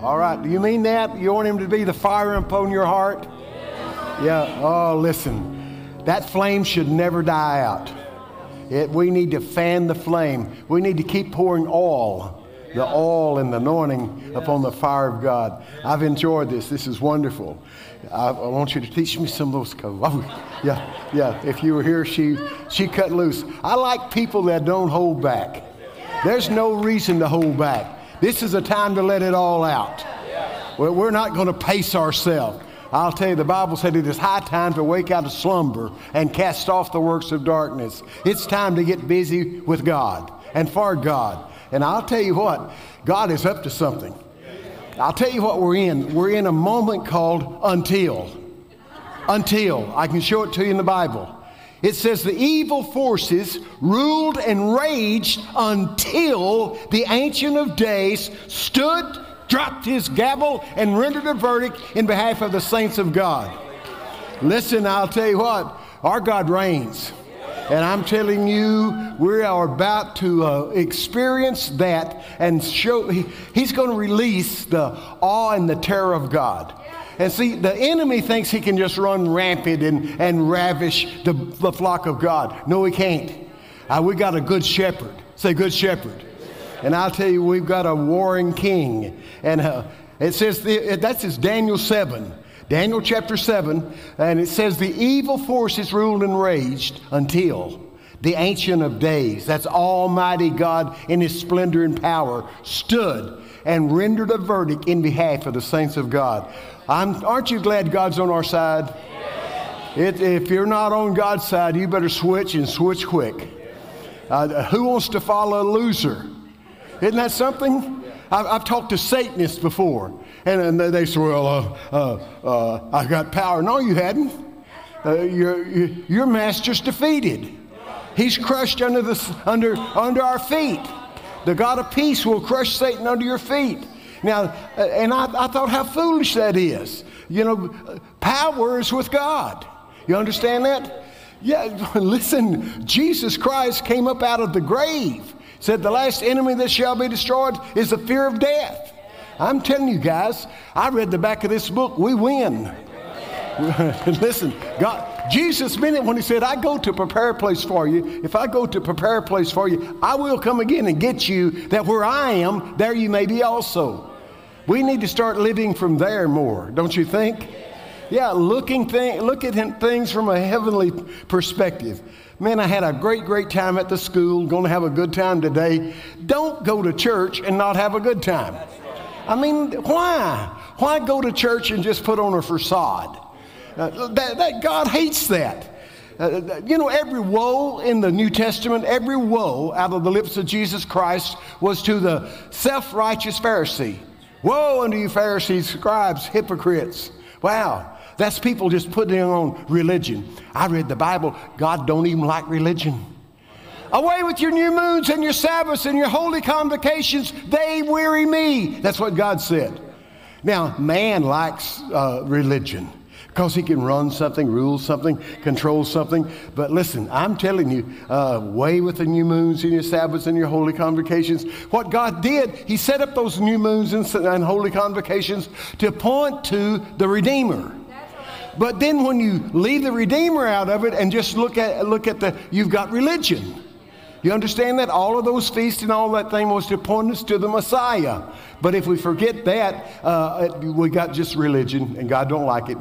All right, do you mean that? You want him to be the fire upon your heart? Yeah. Oh, listen, that flame should never die out. It, we need to fan the flame. We need to keep pouring oil, the oil and the anointing upon the fire of God. I've enjoyed this. This is wonderful. I, I want you to teach me some of those. yeah, yeah. If you were here, she she cut loose. I like people that don't hold back. There's no reason to hold back. This is a time to let it all out. We're not going to pace ourselves. I'll tell you, the Bible said it is high time to wake out of slumber and cast off the works of darkness. It's time to get busy with God and for God. And I'll tell you what, God is up to something. I'll tell you what we're in. We're in a moment called until. Until. I can show it to you in the Bible. It says the evil forces ruled and raged until the Ancient of Days stood, dropped his gavel, and rendered a verdict in behalf of the saints of God. Listen, I'll tell you what, our God reigns. And I'm telling you, we are about to uh, experience that and show, he- He's going to release the awe and the terror of God. And see, the enemy thinks he can just run rampant and, and ravish the, the flock of God. No, he can't. Uh, we got a good shepherd. Say, good shepherd. And I'll tell you, we've got a warring king. And uh, it says, that's his Daniel 7. Daniel chapter 7. And it says, the evil forces ruled and raged until the Ancient of Days, that's Almighty God in his splendor and power, stood and rendered a verdict in behalf of the saints of God. I'm, aren't you glad God's on our side? It, if you're not on God's side, you better switch and switch quick. Uh, who wants to follow a loser? Isn't that something? I've, I've talked to Satanists before, and, and they- they say, "Well, uh, uh, uh, I got power." No, you hadn't. Uh, your, your your master's defeated. He's crushed under the under under our feet. The God of peace will crush Satan under your feet. Now, uh, and I, I thought how foolish that is. You know, power is with God. You understand that? Yeah, listen, Jesus Christ came up out of the grave. Said the last enemy that shall be destroyed is the fear of death. I'm telling you guys, I read the back of this book, we win. Listen, God, Jesus meant it when he said, I go to prepare a place for you. If I go to prepare a place for you, I will come again and get you that where I am, there you may be also. We need to start living from there more, don't you think? Yeah, looking look at things from a heavenly perspective. Man, I had a great, great time at the school, to have a good time today. Don't go to church and not have a good time. I mean, why? Why go to church and just put on a facade? Uh, that, that God hates that. Uh, you know, every woe in the New Testament, every woe out of the lips of Jesus Christ was to the self righteous Pharisee. Woe unto you, Pharisees, scribes, hypocrites. Wow, that's people just putting on religion. I read the Bible, God don't even like religion. Away with your new moons and your Sabbaths and your holy convocations, they weary me. That's what God said. Now, man likes uh, religion because he can run something, rule something, control something. But listen, I'm telling you, uh, away with the new moons and your Sabbaths and your holy convocations. What God did, He set up those new moons and, and holy convocations to point to the Redeemer. But then when you leave the Redeemer out of it and just look at, look at the, you've got religion. You understand that? All of those feasts and all that thing was to point us to the Messiah. But if we forget that, uh, we got just religion, and God don't like it.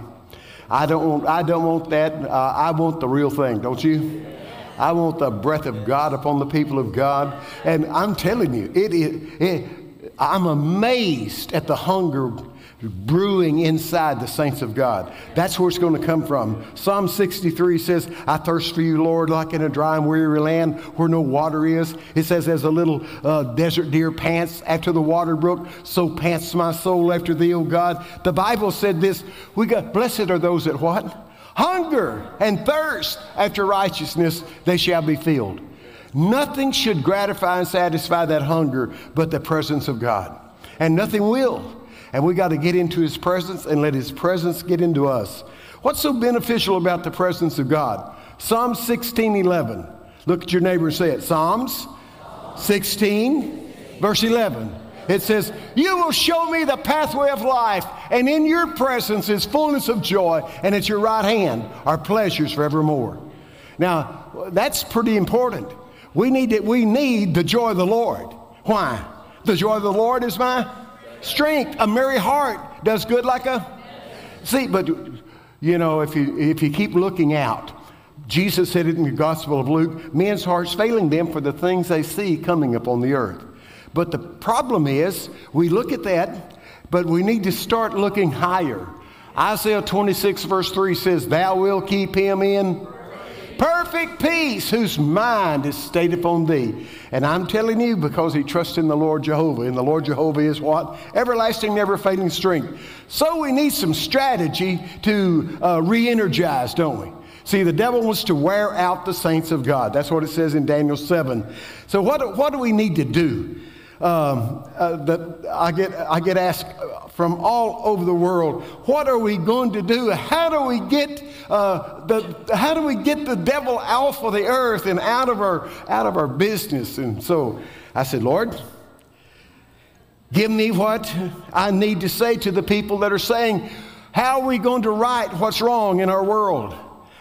I don't want, I don't want that. Uh, I want the real thing, don't you? I want the breath of God upon the people of God. And I'm telling you, it is, it, I'm amazed at the hunger brewing inside the saints of God. That's where it's going to come from. Psalm 63 says, I thirst for you, Lord, like in a dry and weary land where no water is. It says, as a little uh, desert deer pants after the water brook, so pants my soul after thee, O God. The Bible said this, we got, blessed are those that what? Hunger and thirst after righteousness, they shall be filled. Nothing should gratify and satisfy that hunger but the presence of God. And nothing will. And we got to get into His presence and let His presence get into us. What's so beneficial about the presence of God? Psalm 16 11. Look at your neighbor and say it. Psalms 16, verse 11. It says, You will show me the pathway of life, and in your presence is fullness of joy, and at your right hand are pleasures forevermore. Now, that's pretty important. We need, it, we need the joy of the Lord. Why? The joy of the Lord is my strength. A merry heart does good like a. See, but you know, if you, if you keep looking out, Jesus said it in the Gospel of Luke men's hearts failing them for the things they see coming upon the earth. But the problem is, we look at that, but we need to start looking higher. Isaiah 26, verse 3 says, Thou wilt keep him in perfect peace whose mind is stayed upon thee. And I'm telling you, because he trusts in the Lord Jehovah, and the Lord Jehovah is what? Everlasting, never failing strength. So we need some strategy to uh, re energize, don't we? See, the devil wants to wear out the saints of God. That's what it says in Daniel 7. So, what, what do we need to do? Um, uh, that I get, I get asked from all over the world, what are we going to do? How do we get uh, the, how do we get the devil off of the earth and out of our, out of our business? And so I said, Lord, give me what I need to say to the people that are saying, how are we going to right what's wrong in our world?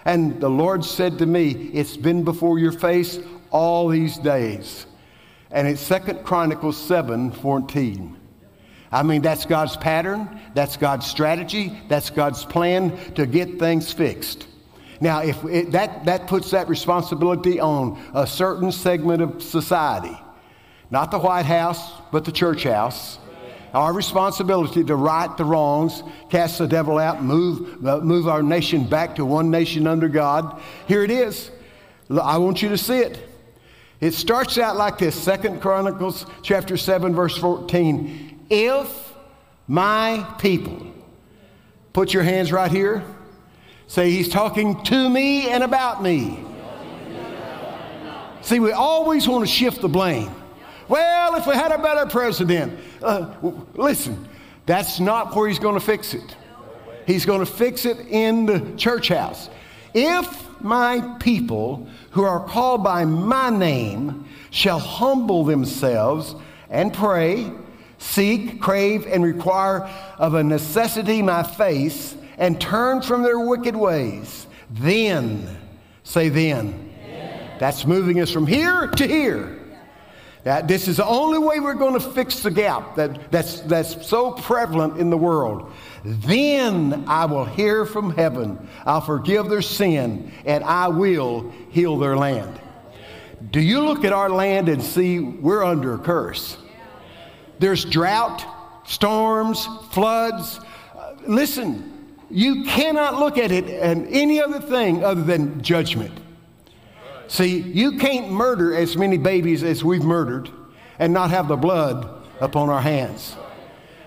And the Lord said to me, It's been before your face all these days. And it's Second Chronicles 7 14. I mean, that's God's pattern, that's God's strategy, that's God's plan to get things fixed. Now, if it, that, that puts that responsibility on a certain segment of society, not the White House, but the church house. Our responsibility to right the wrongs, cast the devil out, move, uh, move our nation back to one nation under God. Here it is. I want you to see it. It starts out like this Second Chronicles chapter 7, verse 14. If my people, put your hands right here, say, He's talking to me and about me. See, we always want to shift the blame. Well, if we had a better president, uh, listen, that's not where he's going to fix it. He's going to fix it in the church house. If my people who are called by my name shall humble themselves and pray, seek, crave, and require of a necessity my face, and turn from their wicked ways, then, say then. That's moving us from here to here. That this is the only way we're going to fix the gap that, that's, that's so prevalent in the world. Then I will hear from heaven. I'll forgive their sin and I will heal their land. Do you look at our land and see we're under a curse? There's drought, storms, floods. Uh, listen, you cannot look at it and any other thing other than judgment. See, you can't murder as many babies as we've murdered and not have the blood upon our hands.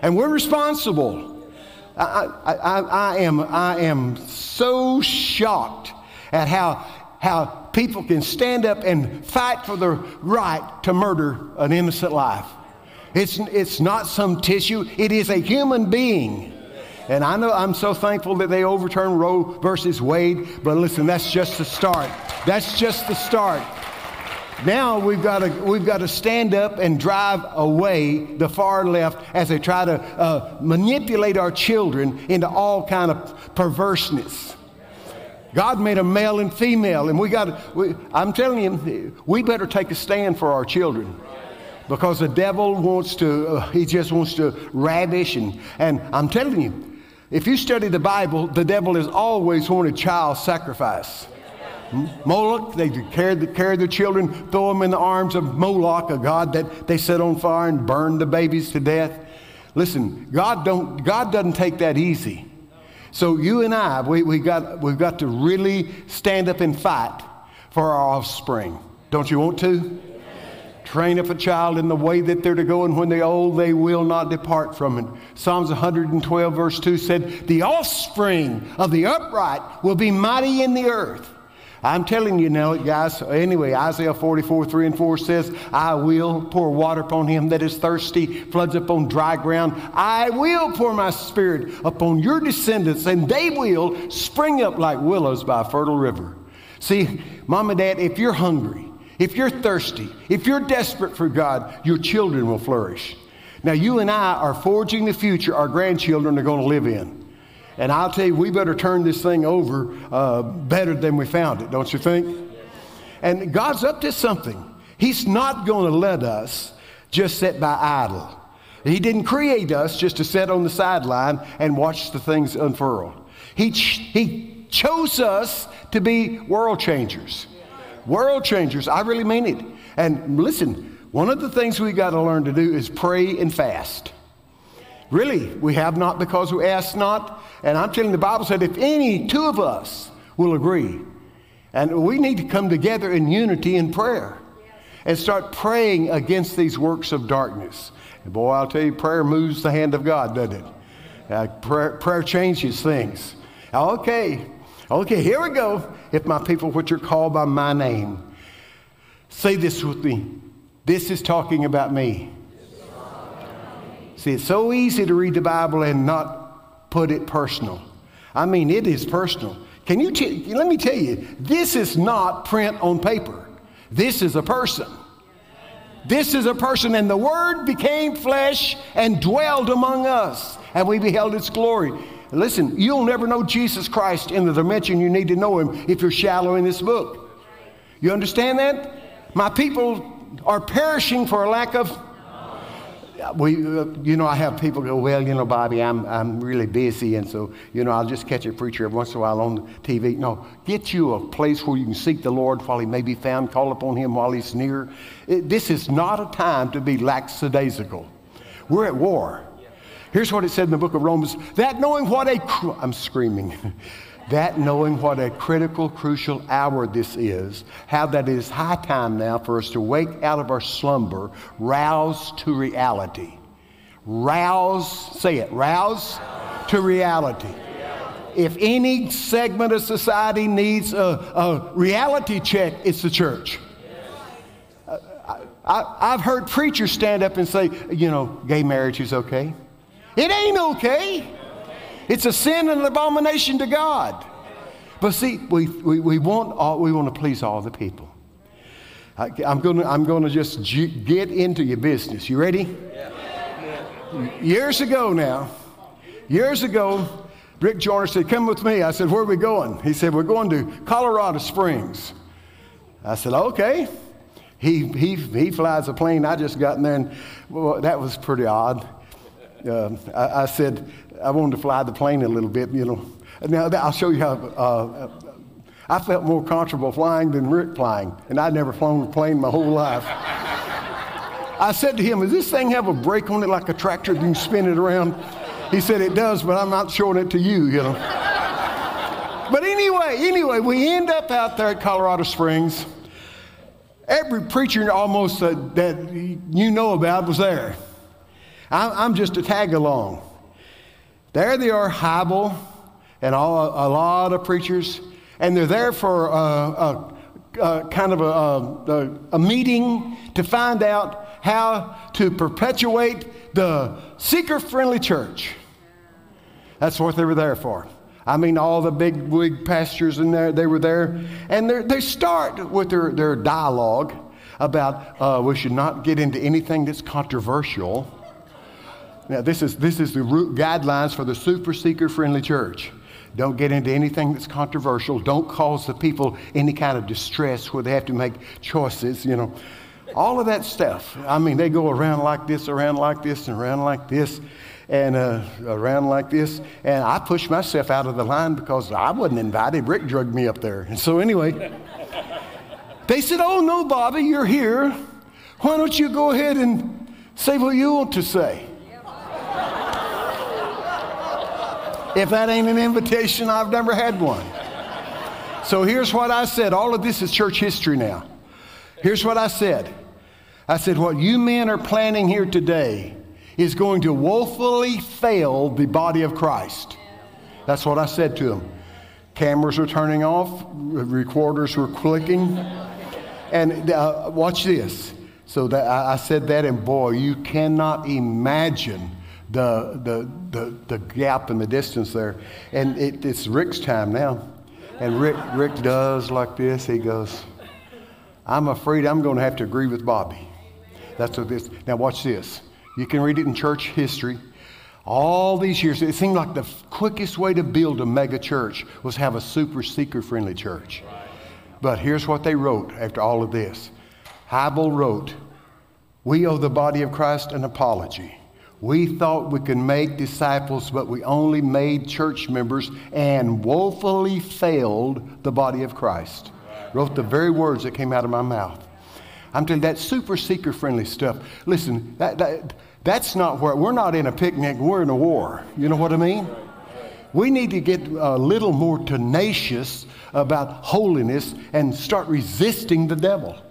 And we're responsible. I, I, I, I am, I am so shocked at how, how people can stand up and fight for the right to murder an innocent life. It's, it's not some tissue, it is a human being. And I know I'm so thankful that they overturned Roe versus Wade, but listen, that's just the start. That's just the start. Now we've got to we've got to stand up and drive away the far left as they try to uh, manipulate our children into all kind of perverseness. God made a male and female, and we got. We, I'm telling you, we better take a stand for our children because the devil wants to. Uh, he just wants to ravish and and I'm telling you, if you study the Bible, the devil has always wanted child sacrifice. Moloch, they carried, the, carried their children, throw them in the arms of Moloch, a god that they set on fire and burned the babies to death. Listen, God, don't, God doesn't take that easy. So you and I, we, we got, we've got to really stand up and fight for our offspring. Don't you want to? Train up a child in the way that they're to go, and when they're old, they will not depart from it. Psalms 112, verse 2 said, The offspring of the upright will be mighty in the earth. I'm telling you now, guys. Anyway, Isaiah 44, 3 and 4 says, I will pour water upon him that is thirsty, floods upon dry ground. I will pour my spirit upon your descendants, and they will spring up like willows by a fertile river. See, mom and dad, if you're hungry, if you're thirsty, if you're desperate for God, your children will flourish. Now, you and I are forging the future our grandchildren are going to live in. And I'll tell you, we better turn this thing over uh, better than we found it, don't you think? And God's up to something. He's not going to let us just sit by idle. He didn't create us just to sit on the sideline and watch the things unfurl. He, ch- he chose us to be world changers. World changers. I really mean it. And listen, one of the things we got to learn to do is pray and fast. Really, we have not because we ask not. And I'm telling you, the Bible said if any two of us will agree, and we need to come together in unity in prayer and start praying against these works of darkness. And boy, I'll tell you, prayer moves the hand of God, doesn't it? Uh, prayer, prayer changes things. Okay, okay, here we go. If my people, which are called by my name, say this with me. This is talking about me. See, it's so easy to read the Bible and not put it personal. I mean, it is personal. Can you t- let me tell you, this is not print on paper. This is a person. This is a person, and the Word became flesh and dwelled among us, and we beheld its glory. Listen, you'll never know Jesus Christ in the dimension you need to know Him if you're shallow in this book. You understand that? My people are perishing for a lack of we, uh, you know, I have people go, well, you know, Bobby, I'm, I'm really busy, and so, you know, I'll just catch a preacher every once in a while on TV. No, get you a place where you can seek the Lord while he may be found, call upon him while he's near. It, this is not a time to be lackadaisical. We're at war. Here's what it said in the book of Romans that knowing what a, I'm screaming. That knowing what a critical, crucial hour this is, how that it is high time now for us to wake out of our slumber, rouse to reality. Rouse, say it, rouse to reality. If any segment of society needs a, a reality check, it's the church. Uh, I, I've heard preachers stand up and say, you know, gay marriage is okay. It ain't okay. It's a sin and an abomination to God. But see, we, we, we, want, all, we want to please all the people. I, am going to I'm gonna just g- get into your business. You ready? Yeah. Years ago now, years ago, Rick Joyner said, Come with me. I said, Where are we going? He said, We're going to Colorado Springs. I said, Okay. He, he, he flies a plane. I just got in there, and well, that was pretty odd. Uh, I, I said, I wanted to fly the plane a little bit, you know. Now, I'll show you how uh, I felt more comfortable flying than Rick flying, and I'd never flown a plane my whole life. I said to him, Does this thing have a brake on it like a tractor you spin it around? He said, It does, but I'm not showing it to you, you know. but anyway, anyway, we end up out there at Colorado Springs. Every preacher almost uh, that you know about was there. I'm, just a tag along. There they are, Hybel and all, a lot of preachers, and they're there for a, a, a kind of a, a meeting to find out how to perpetuate the seeker friendly church. That's what they were there for. I mean, all the big wig pastors in there, they were there. And they start with their, their dialogue about uh, we should not get into anything that's controversial. Now, this is, this is the root guidelines for the super seeker friendly church. Don't get into anything that's controversial. Don't cause the people any kind of distress where they have to make choices, you know. All of that stuff. I mean, they go around like this, around like this, and around like this, and uh, around like this. And I pushed myself out of the line because I wasn't invited. Rick drugged me up there. And so, anyway, they said, Oh, no, Bobby, you're here. Why don't you go ahead and say what you want to say? If that ain't an invitation, I've never had one. So here's what I said. All of this is church history now. Here's what I said I said, What you men are planning here today is going to woefully fail the body of Christ. That's what I said to them. Cameras were turning off, recorders were clicking. And uh, watch this. So that, I, I said that, and boy, you cannot imagine the, the, the, the gap and the distance there. And it, it's Rick's time now. And Rick, Rick does like this. He goes, I'm afraid I'm going to have to agree with Bobby. That's what this. Now, watch this. You can read it in church history. All these years, it seemed like the quickest way to build a mega church was have a super seeker friendly church. But here's what they wrote after all of this Hybel wrote, We owe the body of Christ an apology. We thought we could make disciples, but we only made church members and woefully failed the body of Christ. Wrote the very words that came out of my mouth. I'm telling you, that super seeker friendly stuff. Listen, that, that, that's not where we're not in a picnic, we're in a war. You know what I mean? We need to get a little more tenacious about holiness and start resisting the devil.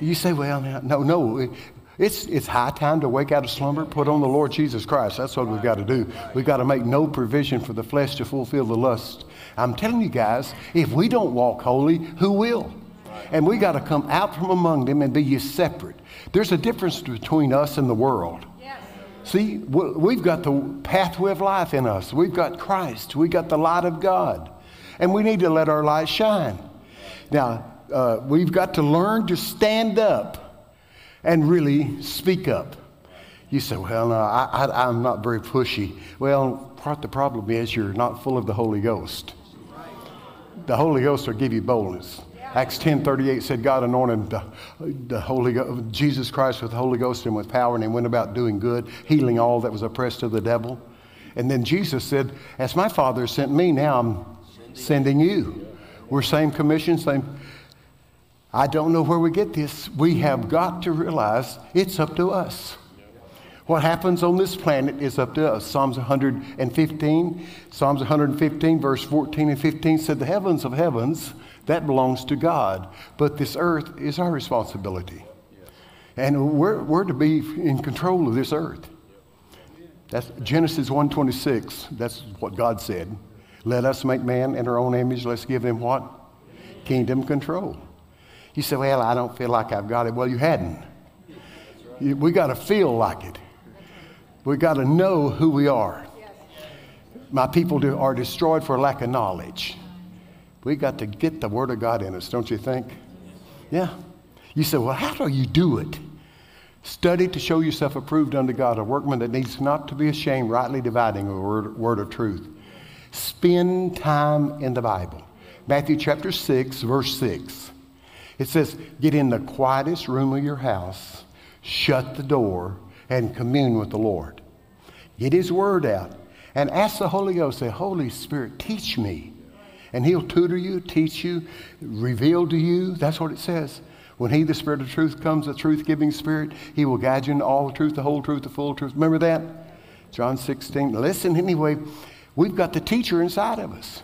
You say, well, no, no. It's, it's high time to wake out of slumber, put on the Lord Jesus Christ. That's what we've got to do. We've got to make no provision for the flesh to fulfill the lust. I'm telling you guys, if we don't walk holy, who will? And we got to come out from among them and be ye separate. There's a difference between us and the world. See, we've got the pathway of life in us. We've got Christ. We've got the light of God. And we need to let our light shine. Now, uh, we've got to learn to stand up and really speak up. You say, well, no, I, I'm not very pushy. Well, part the problem is you're not full of the Holy Ghost. The Holy Ghost will give you boldness. Acts 10:38 said God anointed the, the Holy Jesus Christ with the Holy Ghost and with power, and he went about doing good, healing all that was oppressed of the devil. And then Jesus said, "As my Father sent me, now I'm sending you." We're same commission, same. I don't know where we get this. We have got to realize it's up to us. What happens on this planet is up to us. Psalms 115, Psalms 115, verse 14 and 15 said, The heavens of heavens, that belongs to God. But this earth is our responsibility. And we're, we're to be in control of this earth. That's Genesis 1:26. That's what God said. Let us make man in our own image. Let's give him what? Kingdom control. You say, well, I don't feel like I've got it. Well, you hadn't. You- we got to feel like it. We got to know who we are. My people do, are destroyed for lack of knowledge. We got to get the Word of God in us, don't you think? Yeah. You say, well, how do you do it? Study to show yourself approved unto God, a workman that needs not to be ashamed, rightly dividing the word, word of truth. Spend time in the Bible. Matthew chapter 6, verse 6. It says, Get in the quietest room of your house, shut the door, and commune with the Lord. Get His Word out and ask the Holy Ghost, say, Holy Spirit, teach me. And He'll tutor you, teach you, reveal to you. That's what it says. When He, the Spirit of truth, comes, the truth giving Spirit, He will guide you into all the truth, the whole truth, the full truth. Remember that? John 16. Listen, anyway, we've got the teacher inside of us.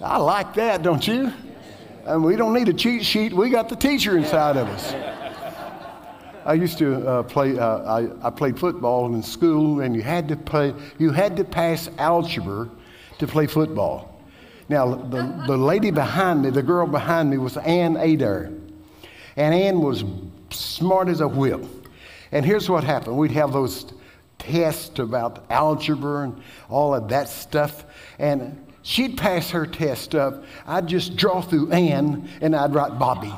I like that, don't you? And we don't need a cheat sheet. We got the teacher inside of us. I used to uh, play. Uh, I, I played football in school, and you had to play. You had to pass algebra to play football. Now, the, the lady behind me, the girl behind me, was Ann Adair, and Ann was smart as a whip. And here's what happened: we'd have those tests about algebra and all of that stuff, and she'd pass her test up. I'd just draw through Ann, and I'd write Bobby.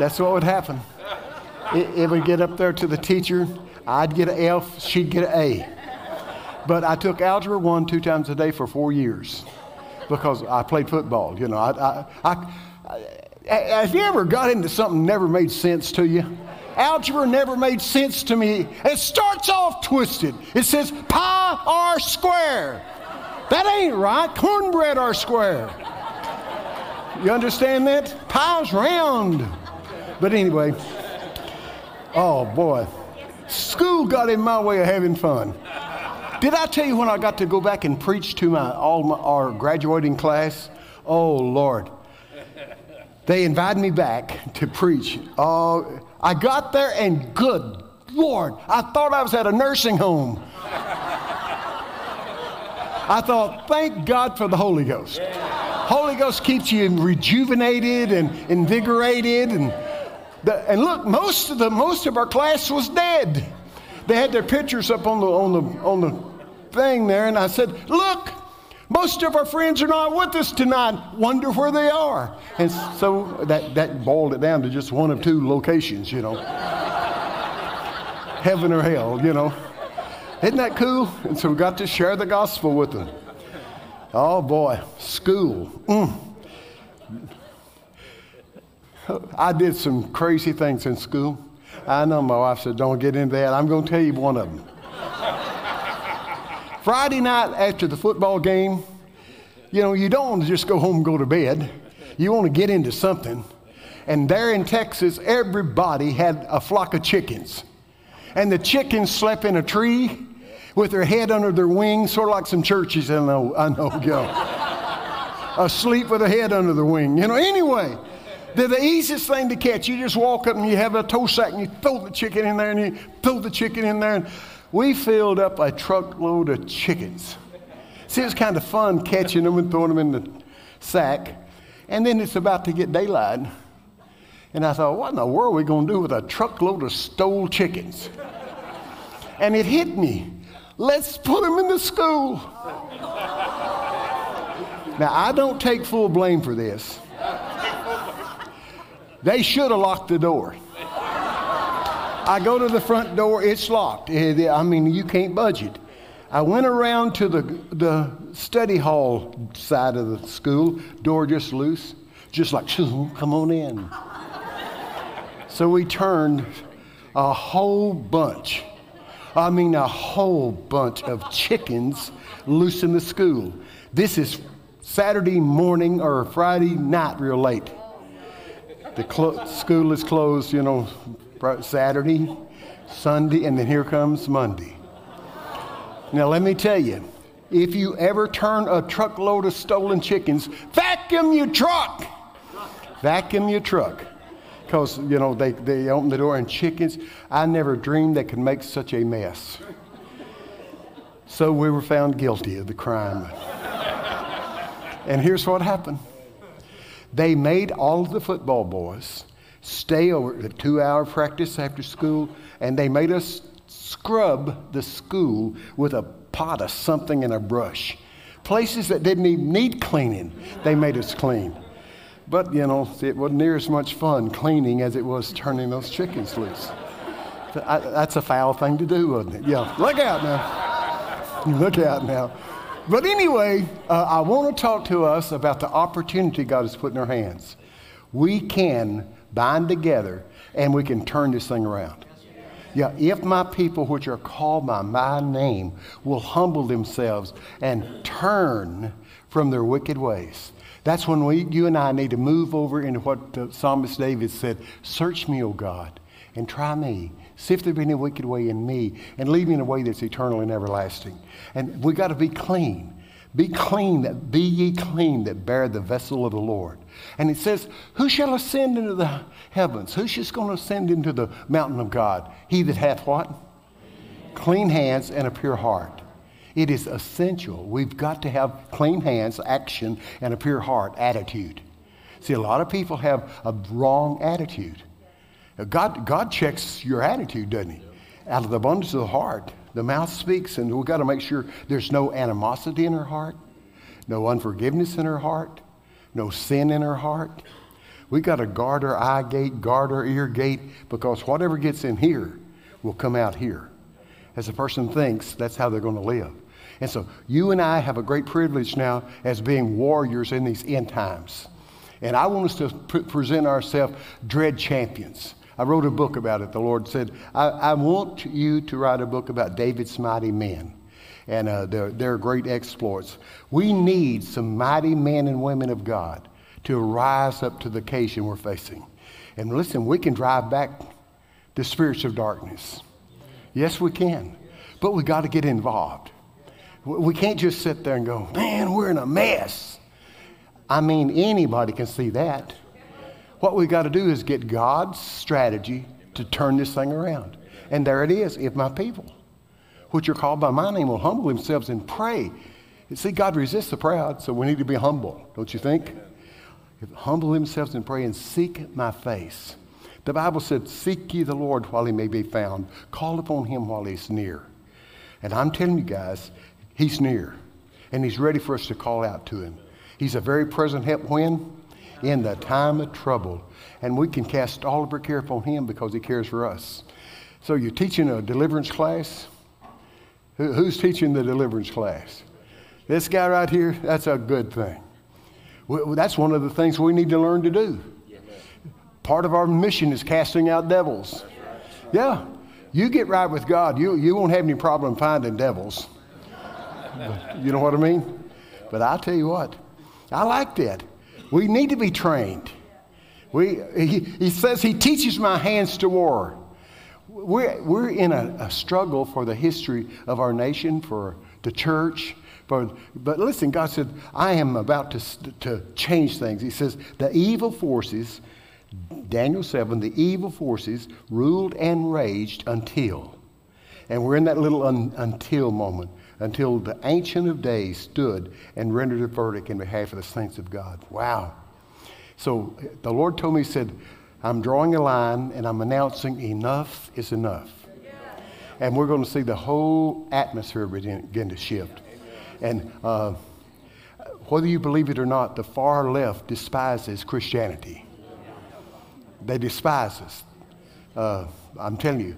That's what would happen. It, it would get up there to the teacher. I'd get an F, she'd get an A. But I took algebra one, two times a day for four years because I played football. You know, I, I, I, I, have you ever got into something that never made sense to you? Algebra never made sense to me. It starts off twisted. It says pi r square. That ain't right. Cornbread r square. You understand that? Pi's round. But anyway, oh boy, school got in my way of having fun. Did I tell you when I got to go back and preach to my all my, our graduating class? Oh Lord, they invited me back to preach. Oh, I got there and good Lord, I thought I was at a nursing home. I thought, thank God for the Holy Ghost. Holy Ghost keeps you rejuvenated and invigorated. And, the, and look, most of, the, most of our class was dead. They had their pictures up on the, on, the, on the thing there, and I said, look, most of our friends are not with us tonight. Wonder where they are. And so that, that boiled it down to just one of two locations, you know heaven or hell, you know. Isn't that cool? And so we got to share the gospel with them. Oh boy, school. Mm. I did some crazy things in school. I know my wife said, don't get into that. I'm going to tell you one of them. Friday night after the football game, you know, you don't want to just go home and go to bed. You want to get into something. And there in Texas, everybody had a flock of chickens. And the chickens slept in a tree with their head under their wings, sort of like some churches I know, I know go. Asleep with a head under the wing. You know, anyway, they're the easiest thing to catch. You just walk up and you have a toe sack and you throw the chicken in there and you throw the chicken in there. And we filled up a truckload of chickens. See, it's kind of fun catching them and throwing them in the sack. And then it's about to get daylight. And I thought, what in the world are we going to do with a truckload of stole chickens? And it hit me. Let's put them in the school. Now, I don't take full blame for this. They should have locked the door. I go to the front door, it's locked. Eh, I mean, you can't budge it. I went around to the, the study hall side of the school, door just loose, just like, come on in. So we turned a whole bunch, I mean, a whole bunch of chickens loose in the school. This is Saturday morning or Friday night, real late. The school is closed, you know, Saturday, Sunday, and then here comes Monday. Now, let me tell you, if you ever turn a truckload of stolen chickens, vacuum your truck. Vacuum your truck because you know they, they opened the door and chickens i never dreamed they could make such a mess so we were found guilty of the crime and here's what happened they made all of the football boys stay over the two hour practice after school and they made us scrub the school with a pot of something and a brush places that didn't even need cleaning they made us clean but, you know, it wasn't near as much fun cleaning as it was turning those chickens loose. That's a foul thing to do, wasn't it? Yeah, look out now. Look out now. But anyway, uh, I want to talk to us about the opportunity God has put in our hands. We can bind together and we can turn this thing around. Yeah, if my people, which are called by my name, will humble themselves and turn from their wicked ways, that's when we, you and I need to move over into what the psalmist David said Search me, O God, and try me. See if there be any wicked way in me, and lead me in a way that's eternal and everlasting. And we got to be clean. Be clean, that be ye clean that bear the vessel of the Lord. And it says, Who shall ascend into the heavens? Who's just going to ascend into the mountain of God? He that hath what? Clean hands and a pure heart. It is essential. We've got to have clean hands, action, and a pure heart, attitude. See, a lot of people have a wrong attitude. God, God checks your attitude, doesn't He? Out of the abundance of the heart, the mouth speaks, and we've got to make sure there's no animosity in our heart, no unforgiveness in our heart, no sin in her heart. We've got to guard our eye gate, guard our ear gate, because whatever gets in here will come out here as a person thinks, that's how they're going to live. And so you and I have a great privilege now as being warriors in these end times. And I want us to pre- present ourselves dread champions. I wrote a book about it. The Lord said, I, I want you to write a book about David's mighty men and uh, their, their great exploits. We need some mighty men and women of God to rise up to the occasion we're facing. And listen, we can drive back the spirits of darkness. Yes, we can. But we got to get involved. We can't just sit there and go, man, we're in a mess. I mean, anybody can see that. What we got to do is get God's strategy to turn this thing around. And there it is. If my people, which are called by my name, will humble themselves and pray, see, God resists the proud, so we need to be humble, don't you think? Humble themselves and pray and seek my face. The Bible said, Seek ye the Lord while he may be found, call upon him while he's near. And I'm telling you guys, he's near, and he's ready for us to call out to him. He's a very present help when? In the time of trouble. And we can cast all of our care upon him because he cares for us. So you're teaching a deliverance class? Who- Who's teaching the deliverance class? This guy right here, that's a good thing. That's one of the things we need to learn to do. Part of our mission is casting out devils. Yeah. You get right with God, you, you won't have any problem finding devils. You know what I mean? But I'll tell you what, I like that. We need to be trained. We, he, he says he teaches my hands to war. We're, we're in a, a struggle for the history of our nation, for the church. For, but listen, God said, I am about to, to change things. He says, the evil forces, Daniel 7, the evil forces ruled and raged until. And we're in that little un, until moment, until the Ancient of Days stood and rendered a verdict in behalf of the saints of God. Wow. So the Lord told me, He said, I'm drawing a line and I'm announcing enough is enough. And we're going to see the whole atmosphere begin, to shift. And uh, whether you believe it or not, the far left despises Christianity. They despise us. Uh, I'm telling you.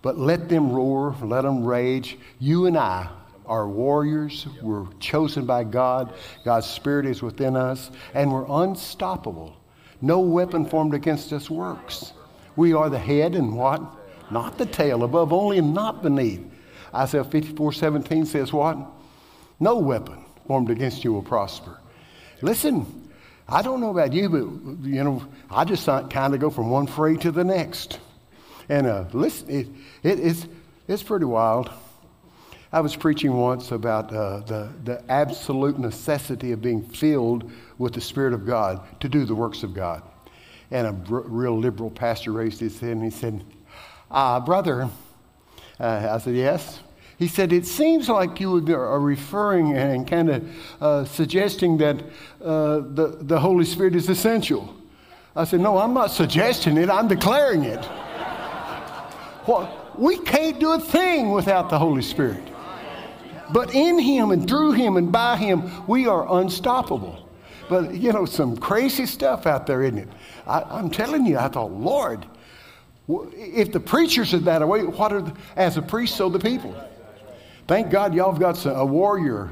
But let them roar, let them rage. You and I are warriors. We're chosen by God. God's Spirit is within us, and we're unstoppable. No weapon formed against us works. We are the head and what? Not the tail, above only and not beneath. Isaiah 54 17 says what? No weapon formed against you will prosper. Listen, I don't know about you, but you know, I just kind of go from one fray to the next. And uh, listen, it, it, it's, it's pretty wild. I was preaching once about uh, the, the absolute necessity of being filled with the Spirit of God to do the works of God. And a br- real liberal pastor raised his hand and he said, uh, Brother, uh, I said, Yes. He said, It seems like you are referring and kind of uh, suggesting that uh, the, the Holy Spirit is essential. I said, No, I'm not suggesting it, I'm declaring it. Well, we can't do a thing without the Holy Spirit. But in Him and through Him and by Him, we are unstoppable. But, you know, some crazy stuff out there, isn't it? I, I'm telling you, I thought, Lord, if the preachers are that way, what are the, as a priest, so the people. Thank God y'all have got some, a warrior.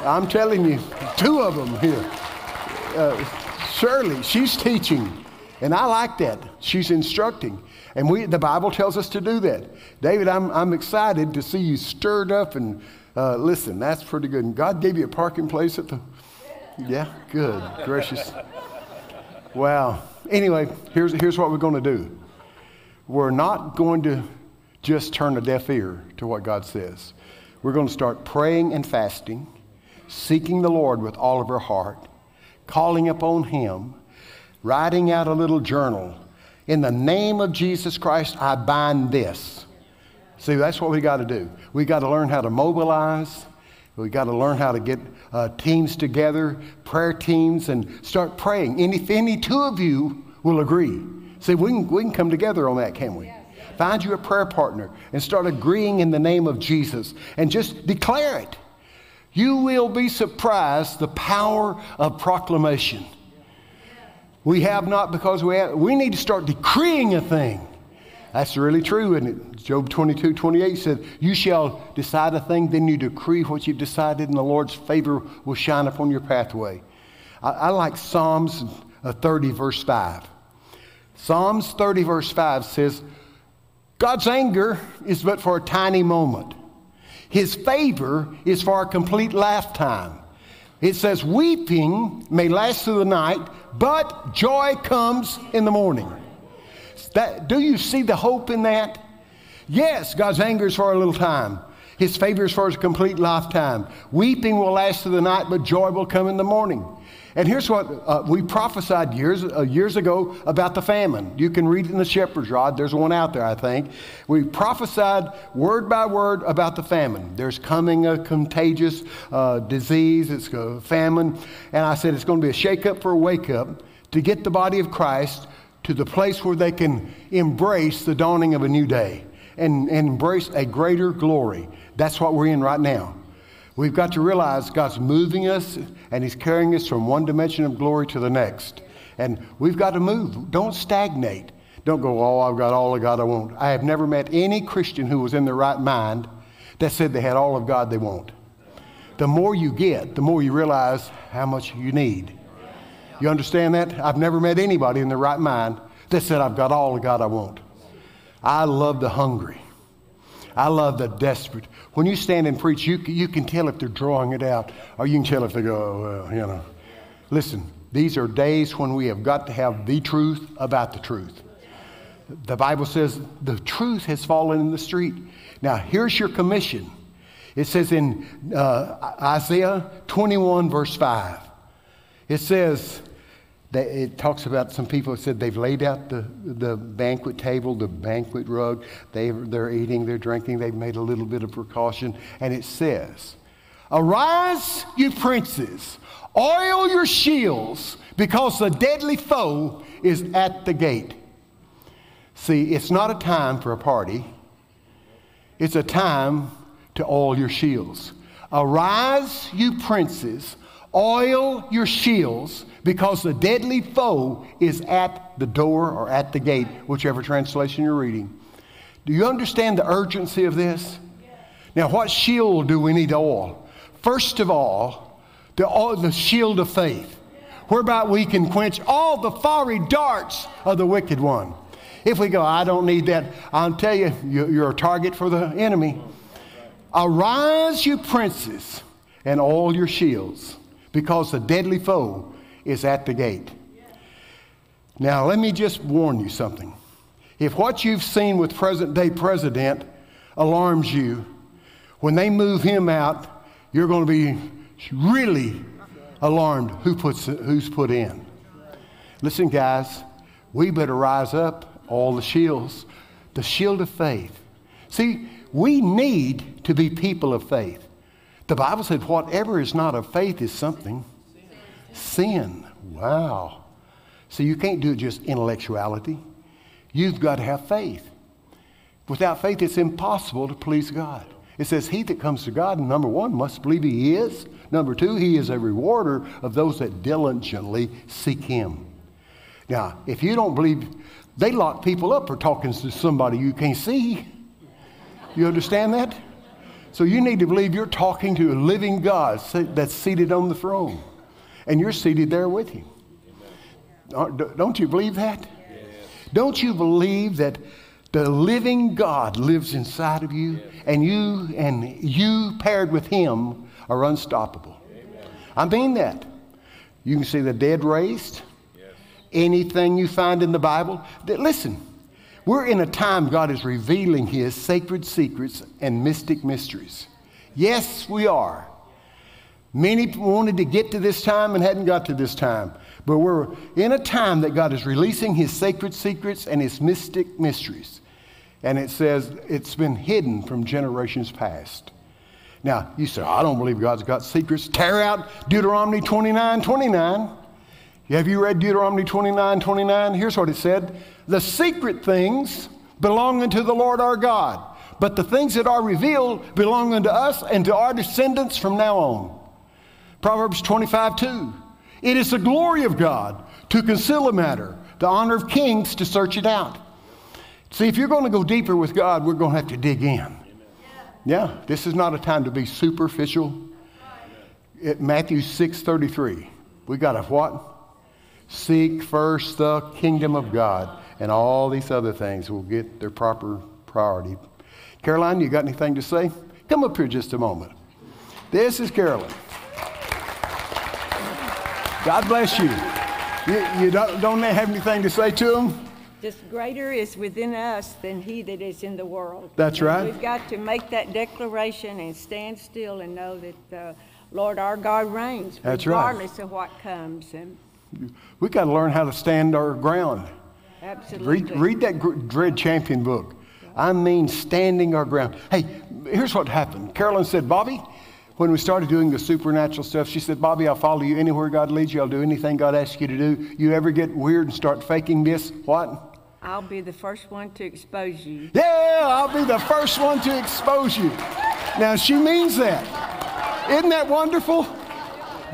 I'm telling you, two of them here. Uh, Shirley, she's teaching, and I like that. She's instructing. And we, the Bible tells us to do that. David, I'm, I'm excited to see you stirred up and uh, listen, that's pretty good. And God gave you a parking place at the. Yeah, good, gracious. Wow. Anyway, here's, here's what we're going to do we're not going to just turn a deaf ear to what God says. We're going to start praying and fasting, seeking the Lord with all of our heart, calling upon Him, writing out a little journal. In the name of Jesus Christ, I bind this. See, that's what we got to do. We got to learn how to mobilize. We got to learn how to get uh, teams together, prayer teams, and start praying. And if any two of you will agree, see, we can, we can come together on that, can we? Find you a prayer partner and start agreeing in the name of Jesus and just declare it. You will be surprised the power of proclamation. We have not because we have, we need to start decreeing a thing. That's really true, isn't it? Job 22, 28 said, You shall decide a thing, then you decree what you've decided, and the Lord's favor will shine upon your pathway. I, I like Psalms uh, 30, verse 5. Psalms 30, verse 5 says, God's anger is but for a tiny moment. His favor is for a complete lifetime. It says, Weeping may last through the night, but joy comes in the morning. That, do you see the hope in that? Yes, God's anger is for a little time. His favor is for a complete lifetime. Weeping will last through the night, but joy will come in the morning. And here's what uh, we prophesied years, uh, years ago about the famine. You can read it in the shepherd's rod. There's one out there, I think. We prophesied word by word about the famine. There's coming a contagious uh, disease, it's a famine. And I said it's going to be a shake up for a wake up to get the body of Christ to the place where they can embrace the dawning of a new day and, and embrace a greater glory. That's what we're in right now. We've got to realize God's moving us and He's carrying us from one dimension of glory to the next. And we've got to move. Don't stagnate. Don't go, oh, I've got all of God I want. I have never met any Christian who was in their right mind that said they had all of God they want. The more you get, the more you realize how much you need. You understand that? I've never met anybody in their right mind that said, I've got all the God I want. I love the hungry. I love the desperate. When you stand and preach, you, you can tell if they're drawing it out, or you can tell if they go, oh, well, you know. Listen, these are days when we have got to have the truth about the truth. The Bible says the truth has fallen in the street. Now, here's your commission. It says in uh, Isaiah 21, verse 5, it says, that it talks about some people who said they've laid out the, the banquet table, the banquet rug. They, they're eating, they're drinking, they've made a little bit of precaution. And it says, Arise, you princes, oil your shields, because the deadly foe is at the gate. See, it's not a time for a party, it's a time to oil your shields. Arise, you princes, oil your shields, because the deadly foe is at the door or at the gate, whichever translation you're reading. Do you understand the urgency of this? Now, what shield do we need to oil? First of all, the, the shield of faith, whereby we can quench all the fiery darts of the wicked one. If we go, I don't need that, I'll tell you, you're a target for the enemy. Arise, you princes, and all your shields, because the deadly foe is at the gate. Now, let me just warn you something. If what you've seen with present day president alarms you, when they move him out, you're going to be really alarmed who puts, who's put in. Listen, guys, we better rise up all the shields, the shield of faith. See, we need to be people of faith. The Bible said, whatever is not of faith is something sin. Wow. So you can't do it just intellectuality. You've got to have faith. Without faith, it's impossible to please God. It says, He that comes to God, number one, must believe He is. Number two, He is a rewarder of those that diligently seek Him. Now, if you don't believe, they lock people up for talking to somebody you can't see. You understand that? So you need to believe you're talking to a living God that's seated on the throne and you're seated there with him. Uh, don't you believe that? Don't you believe that the living God lives inside of you and you and you paired with him are unstoppable? I mean that. You can see the dead raised. Anything you find in the Bible. Listen, we're in a time God is revealing his sacred secrets and mystic mysteries. Yes, we are. Many wanted to get to this time and hadn't got to this time. But we're in a time that God is releasing his sacred secrets and his mystic mysteries. And it says it's been hidden from generations past. Now, you say, I don't believe God's got secrets. Tear out Deuteronomy 29 29. Have you read Deuteronomy 29 29? Here's what it said The secret things belong unto the Lord our God, but the things that are revealed belong unto us and to our descendants from now on. Proverbs 25, 2. It is the glory of God to conceal a matter, the honor of kings to search it out. See, if you're going to go deeper with God, we're going to have to dig in. Yeah, this is not a time to be superficial. At Matthew 6 33, we got to what? Seek first the kingdom of God, and all these other things will get their proper priority. Carolyn, you got anything to say? Come up here just a moment. This is Carolyn. God bless you. You, you don't, don't they have anything to say to them? Just greater is within us than he that is in the world. That's And right. We've got to make that declaration and stand still and know that uh, Lord, our God reigns That's right. regardless of what comes. And We got to learn how to stand our ground. absolutely. Read, read that Dread Champion book. I mean, standing our ground. Hey, here's what happened. Carolyn said, Bobby, when we started doing the supernatural stuff, she said, Bobby, I'll follow you anywhere God leads you. I'll do anything God asks you to do. You ever get weird and start faking this? What? I'll be the first one to expose you. Yeah, I'll be the first one to expose you. Now, she means that. Isn't that wonderful?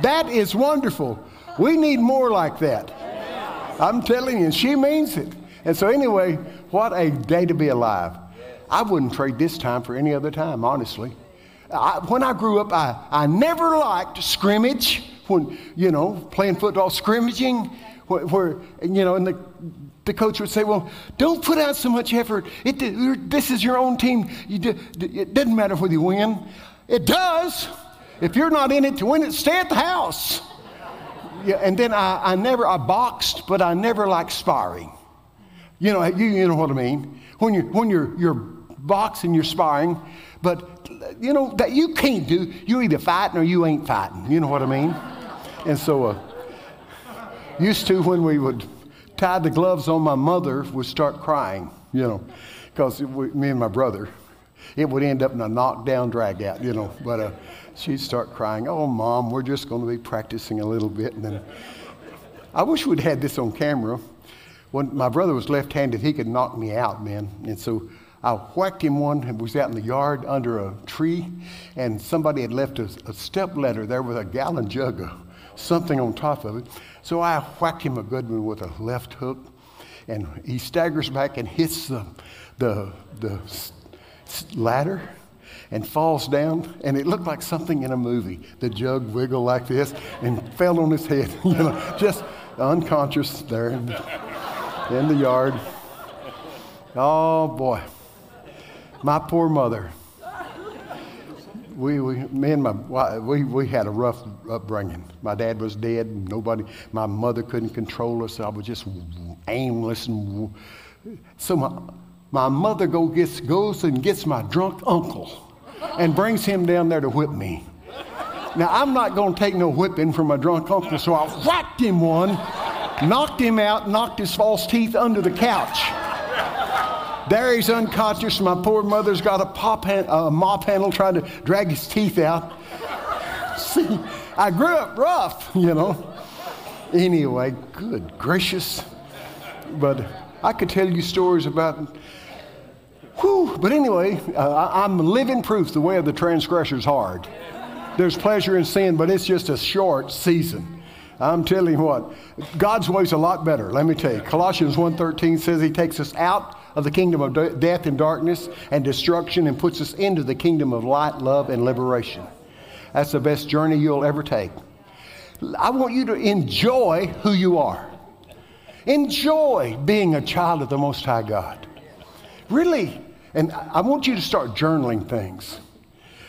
That is wonderful. We need more like that. I'm telling you, she means it. And so, anyway, what a day to be alive. I wouldn't trade this time for any other time, honestly. I, when I grew up, I, I never liked scrimmage, when, you know, playing football, scrimmaging, where, where you know, and the, the coach would say, well, don't put out so much effort. It, this is your own team. You do, it doesn't matter whether you win. It does. If you're not in it to win it, stay at the house. Yeah, and then I, I never, I boxed, but I never liked sparring. You know, you, you know what I mean. When you're, when you're, you're boxing, you're sparring, but you know, that you can't do, You're either fighting or you ain't fighting. You know what I mean? And so, uh, used to when we would tie the gloves on my mother would start crying, you know, because me and my brother, it would end up in a knockdown drag out, you know. But uh, she'd start crying, oh, mom, we're just going to be practicing a little bit. And then I wish we'd had this on camera. When my brother was left handed, he could knock me out, man. And so I whacked him one and was out in the yard under a tree, and somebody had left a, a step ladder there with a gallon jug of something on top of it. So I whacked him a good one with a left hook, and he staggers back and hits the, the, the ladder and falls down, and it looked like something in a movie. The jug wiggled like this and fell on his head, you know, just unconscious there in the yard. Oh boy, my poor mother. We, we, me and my we, we had a rough upbringing. My dad was dead. Nobody, my mother couldn't control us. I was just aimless. And so my, my mother go gets, goes and gets my drunk uncle and brings him down there to whip me. Now, I'm not going to take no whipping from my drunk uncle, so I whacked him one, knocked him out, knocked his false teeth under the couch. He's unconscious. My poor mother's got a, pop a mop handle trying to drag his teeth out. See, I grew up rough, you know. Anyway, good gracious. But I could tell you stories about. Whew, but anyway, uh, I- I'm living proof the way of the transgressor is hard. There's pleasure in sin, but it's just a short season. I'm telling you what, God's way's a lot better. Let me tell you. Colossians 1:13 says He takes us out of the kingdom of de- death and darkness and destruction and puts us into the kingdom of light, love, and liberation. That's the best journey you'll ever take. I want you to enjoy who you are. Enjoy being a child of the Most High God. Really. And I want you to start journaling things.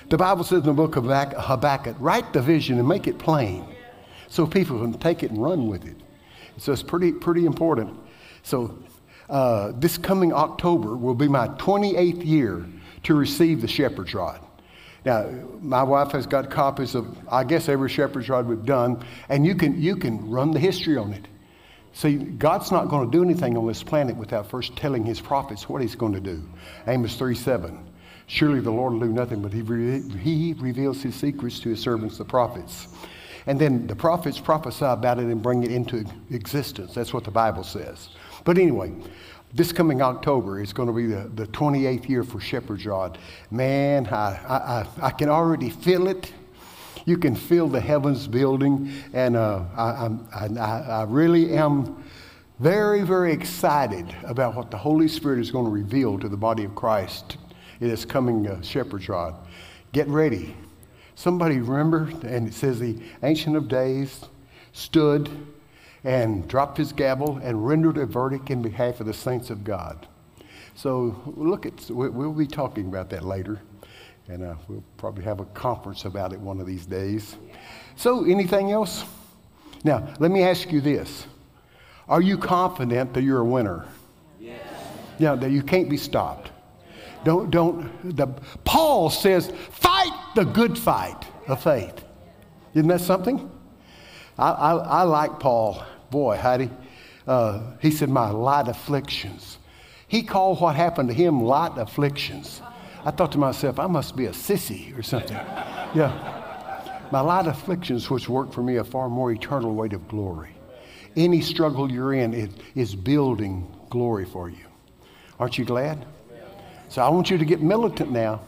The Bible says in the book of Habakkuk, write the vision and make it plain so people can take it and run with it. So it's pretty, pretty important. So uh, this coming October will be my 28th year to receive the shepherd's rod. Now, my wife has got copies of, I guess, every shepherd's rod we've done, and you can, you can run the history on it. See, God's not going to do anything on this planet without first telling his prophets what he's going to do. Amos 3 7. Surely the Lord will do nothing, but he, re- he reveals his secrets to his servants, the prophets. And then the prophets prophesy about it and bring it into existence. That's what the Bible says. But anyway, this coming October is going to be the, the 28th year for Shepherd's Rod. Man, I, I, I, can already feel it. You can feel the heavens building, and uh, I, I, I really am very, very excited about what the Holy Spirit is going to reveal to the body of Christ in this coming uh, Shepherd's Rod. Get ready. Somebody remember, and it says the Ancient of Days stood and dropped his gavel and rendered a verdict in behalf of the saints of God. So look at, we- we'll be talking about that later, and uh, we'll probably have a conference about it one of these days. So anything else? Now, let me ask you this. Are you confident that you're a winner? Yes. Yeah, that you can't be stopped. Don't, don't, the, Paul says, fight the good fight of faith. Isn't that something? I, I, I like Paul. Boy, Heidi. Uh, he said, My light afflictions. He called what happened to him light afflictions. I thought to myself, I must be a sissy or something. Yeah. My light afflictions, which work for me a far more eternal weight of glory. Any struggle you're in is, is building glory for you. Aren't you glad? So I want you to get militant now.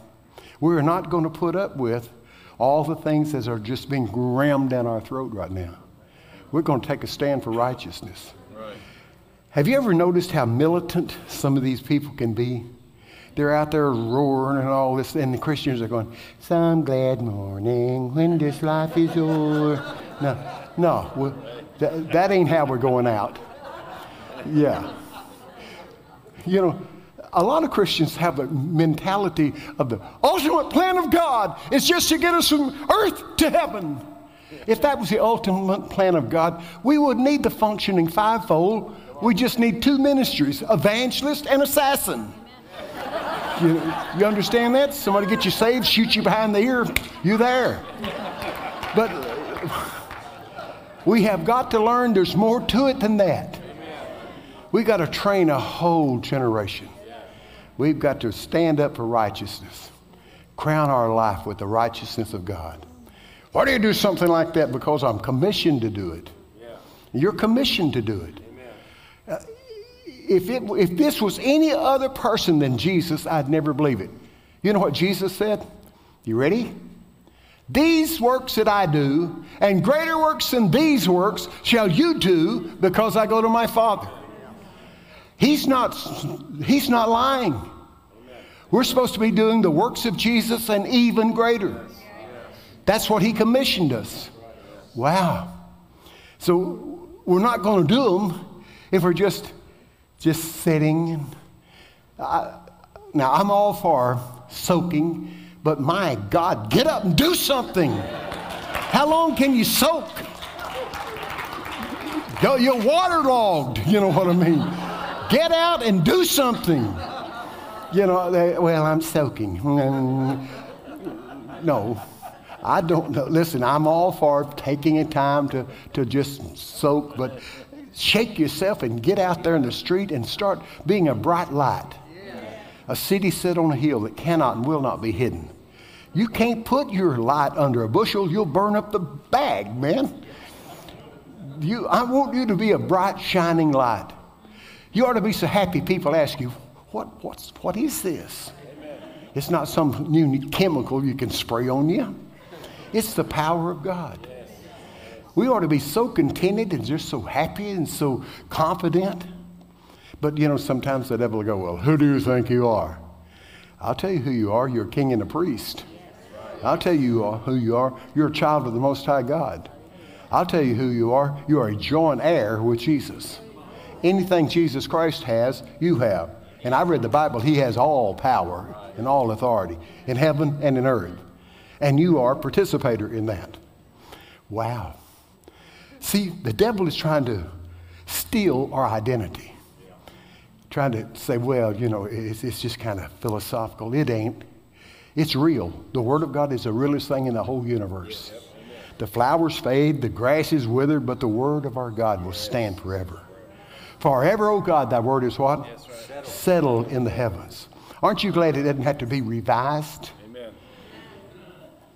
We're not going to put up with all the things that are just being rammed down our throat right now. We're going to take a stand for righteousness. Have you ever noticed how militant some of these people can be? They're out there roaring and all this, and the Christians are going, Some glad morning when this life is o'er. No, no, well, that, that ain't how we're going out. Yeah. You know, a lot of Christians have the mentality of the ultimate plan of God is just to get us from earth to heaven. If that was the ultimate plan of God, we would need the functioning fivefold. We just need two ministries evangelist and assassin. You, you understand that? Somebody get you saved, shoot you behind the ear, you there. But we have got to learn there's more to it than that. We've got to train a whole generation. We've got to stand up for righteousness, crown our life with the righteousness of God. Why do you do something like that? Because I'm commissioned to do it. You're commissioned to do it. Uh, if, it. if this was any other person than Jesus, I'd never believe it. You know what Jesus said? You ready? These works that I do, and greater works than these works, shall you do because I go to my Father. He's not, he's not lying. We're supposed to be doing the works of Jesus and even greater. That's what he commissioned us. Wow. So we're not going to do them if we're just just sitting. I, now I'm all for soaking, but my God, get up and do something. How long can you soak? Yo, You're waterlogged. You know what I mean? Get out and do something. You know, they, well, I'm soaking. No, I don't know. Listen, I'm all for taking a time to, to just soak, but shake yourself and get out there in the street and start being a bright light. A city set on a hill that cannot and will not be hidden. You can't put your light under a bushel, you'll burn up the bag, man. You, I want you to be a bright, shining light. You ought to be so happy people ask you, what, what's, what is this? It's not some new chemical you can spray on you. It's the power of God. We ought to be so contented and just so happy and so confident. But you know, sometimes the devil will go, Well, who do you think you are? I'll tell you who you are. You're a king and a priest. I'll tell you uh, who you are. You're a child of the Most High God. I'll tell you who you are. You are a joint heir with Jesus. Anything Jesus Christ has, you have. And I read the Bible, He has all power and all authority in heaven and in earth. And you are a participator in that. Wow. See, the devil is trying to steal our identity. Trying to say, well, you know, it's, it's just kind of philosophical. It ain't. It's real. The Word of God is the realest thing in the whole universe. The flowers fade, the grass is withered, but the Word of our God will stand forever. Forever, oh God, thy Word is what? Settled in the heavens. Aren't you glad it doesn't have to be revised?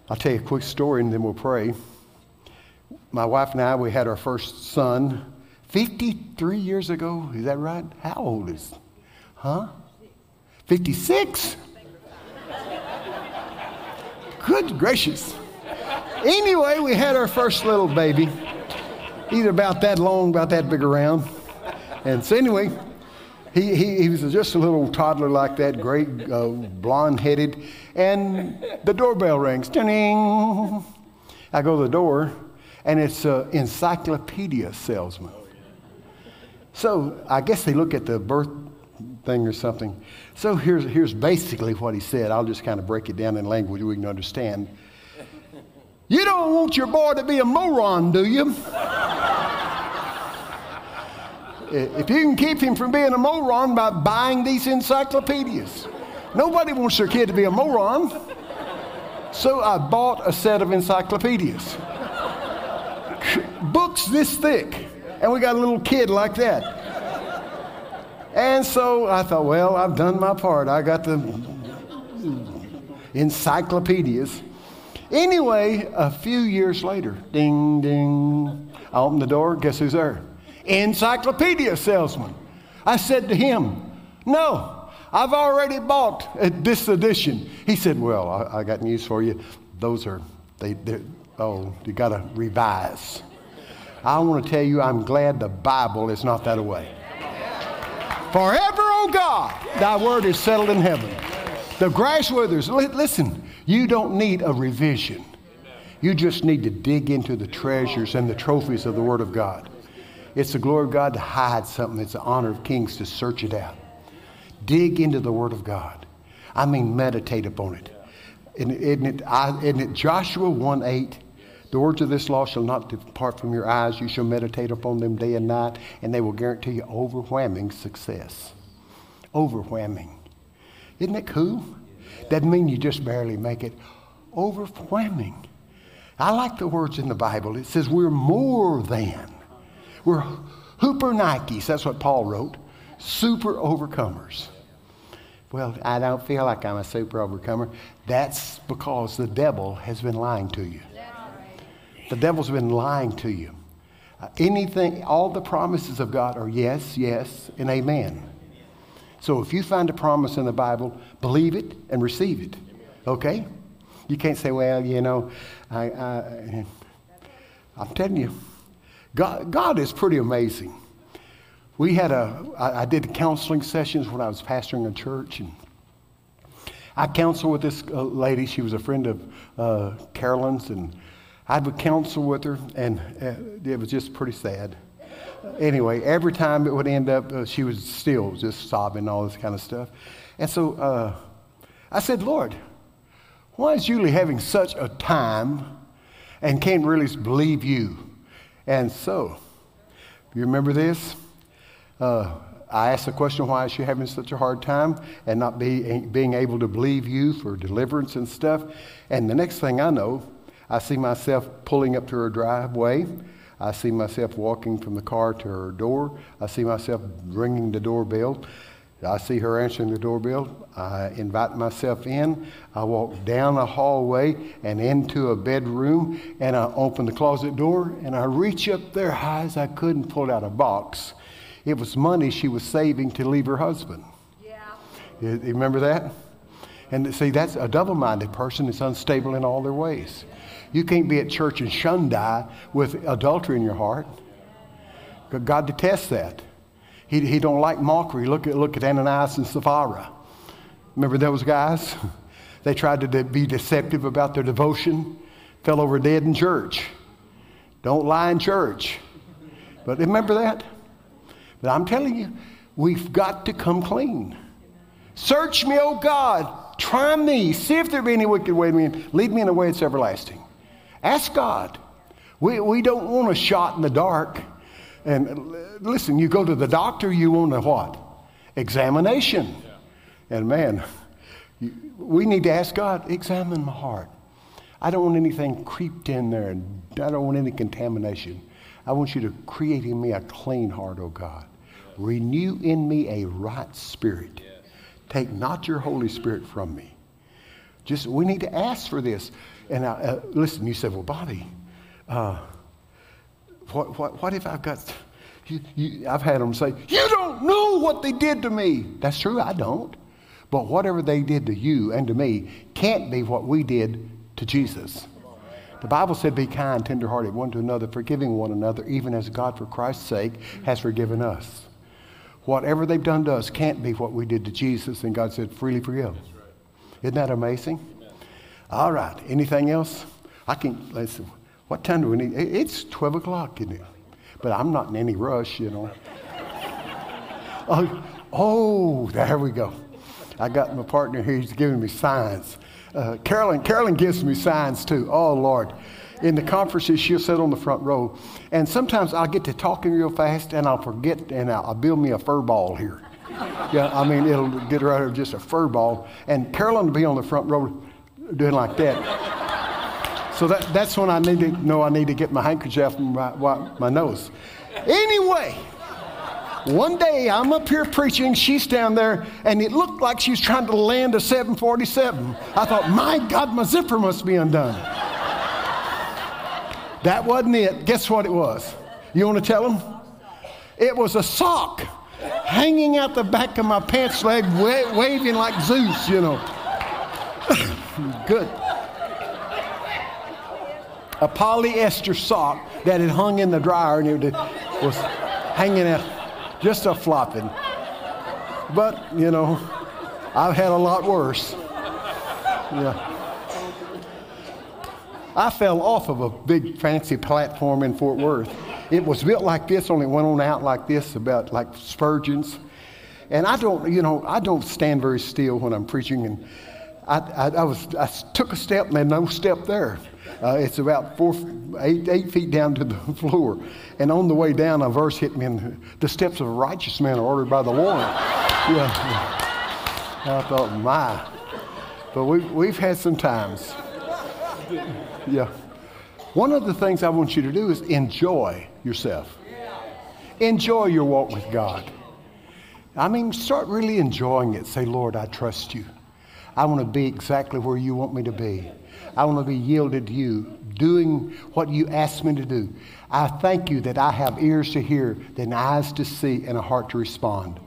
I'll tell you a quick story and then we'll pray. My wife and I, we had our first son 53 years ago. Is that right? How old is? Huh? 56? Good gracious. Anyway, we had our first little baby, either about that long, about that big around. And so, anyway, he, he, he was just a little toddler like that, great, uh, blonde headed. And the doorbell rings. Ding! I go to the door, and it's an encyclopedia salesman. So I guess they look at the birth thing or something. So here's, here's basically what he said. I'll just kind of break it down in language we can understand. You don't want your boy to be a moron, do you? Uh, if you can keep him from being a moron by buying these encyclopedias. Nobody wants their kid to be a moron. So I bought a set of encyclopedias. books this thick. And we got a little kid like that. And so I thought, well, I've done my part. I got the encyclopedias. Anyway, a few years later, ding, ding, I opened the door. Guess who's there? Encyclopedia salesman. I said to him, No, I've already bought uh, this edition. He said, Well, I, I got news for you. Those are, they, oh, you got to revise. I want to tell you, I'm glad the Bible is not that way. Forever, O God, thy word is settled in heaven. The grass withers. Li- Listen, you don't need a revision. You just need to dig into the treasures and the trophies of the Word of God. It's the glory of God to hide something. It's the honor of kings to search it out. Dig into the Word of God. I mean, meditate upon it. Isn't it, isn't it, Joshua 1 8? The words of this law shall not depart from your eyes. You shall meditate upon them day and night, and they will guarantee you overwhelming success. Overwhelming. Isn't it cool? Doesn't mean you just barely make it. Overwhelming. I like the words in the Bible. It says we're more than. We're hupernikes. That's what Paul wrote. Super overcomers. Well, I don't feel like I'm a super overcomer. That's because the devil has been lying to you. The devil's been lying to you. Uh, anything, all the promises of God are yes, yes, and amen. So if you find a promise in the Bible, believe it and receive it. Okay? You can't say, well, you know, I, I, I'm telling you, God, God is pretty amazing. We had a, I, I did counseling sessions when I was pastoring a church, and I counseled with this uh, lady. She was a friend of uh, Carolyn's, and I would counsel with her, and uh, it was just pretty sad. Anyway, every time it would end up, uh, she was still just sobbing, all this kind of stuff. And so I said, Lord, why is Julie having such a time and can't really believe you? And so, you remember this? Uh, I asked the question, why is she having such a hard time and not be, being able to believe you for deliverance and stuff? And the next thing I know, I see myself pulling up to her driveway. I see myself walking from the car to her door. I see myself ringing the doorbell. I see her answering the doorbell. I invite myself in. I walk down a hallway and into a bedroom, and I open the closet door and I reach up there high as I could and pull out a box. It was money she was saving to leave her husband. Yeah. You, you remember that? And see, that's a double minded person that's unstable in all their ways. You can't be at church in Shundai with adultery in your heart. God detests that. He, he don't like mockery. Look at, look at Ananias and Sapphira. Remember those guys? They tried to de- be deceptive about their devotion, fell over dead in church. Don't lie in church. But remember that? But I'm telling you, we've got to come clean. Search me, O God. Try me. See if there be any wicked way in me. Lead me in a way that's everlasting. Ask God. We, we don't want a shot in the dark. And listen, you go to the doctor, you want a what? Examination. And man, you, we need to ask God, examine my heart. I don't want anything creeped in there, and I don't want any contamination. I want you to create in me a clean heart, O God. Renew in me a right spirit. Take not your Holy Spirit from me. Just we need to ask for this. And I, uh, listen, you said, well, Bobby, uh, what, what, what if I've got, you, you, I've had them say, you don't know what they did to me. That's true, I don't. But whatever they did to you and to me can't be what we did to Jesus. The Bible said, be kind, tenderhearted one to another, forgiving one another, even as God, for Christ's sake, has forgiven us. Whatever they've done to us can't be what we did to Jesus, and God said, freely forgive. Isn't that amazing? All right. Anything else? I can, listen, what time do we need? It- It's 12 o'clock, isn't it? But I'm not in any rush, you know. oh, oh, there we go. I got my partner here. He's giving me signs. Uh, Carolyn, Carolyn gives me signs too. Oh, Lord. In the conferences, she'll sit on the front row. And sometimes I'll get to talking real fast and I'll forget and I'll, I'll build me a fur ball here. Yeah, I mean, it'll get her out of just a fur ball. And Carolyn will be on the front row doing like that. So that, that's when I need to know I need to get my handkerchief and my, my, my nose. Anyway, one day I'm up here preaching, she's down there, and it looked like she was trying to land a 747. I thought, my God, my zipper must be undone. That wasn't it. Guess what it was? You want to tell them? It was a sock hanging out the back of my pants leg, wa- waving like Zeus, you know. Good. A polyester sock that had hung in the dryer and it was hanging out, just a flopping. But, you know, I've had a lot worse. Yeah. I fell off of a big fancy platform in Fort Worth. It was built like this, only went on out like this, about like Spurgeon's. And I don't, you know, I don't stand very still when I'm preaching. And I, I, I was, I took a step and no step there. Uh, it's about four, eight, eight feet down to the floor. And on the way down, a verse hit me, and the steps of a righteous man are ordered by the Lord. Yeah. I thought, my. But we've, we've had some times. Yeah. One of the things I want you to do is enjoy yourself. Enjoy your walk with God. I mean, start really enjoying it. Say, Lord, I trust you. I want to be exactly where you want me to be. I want to be yielded to you, doing what you ask me to do. I thank you that I have ears to hear, then eyes to see, and a heart to respond.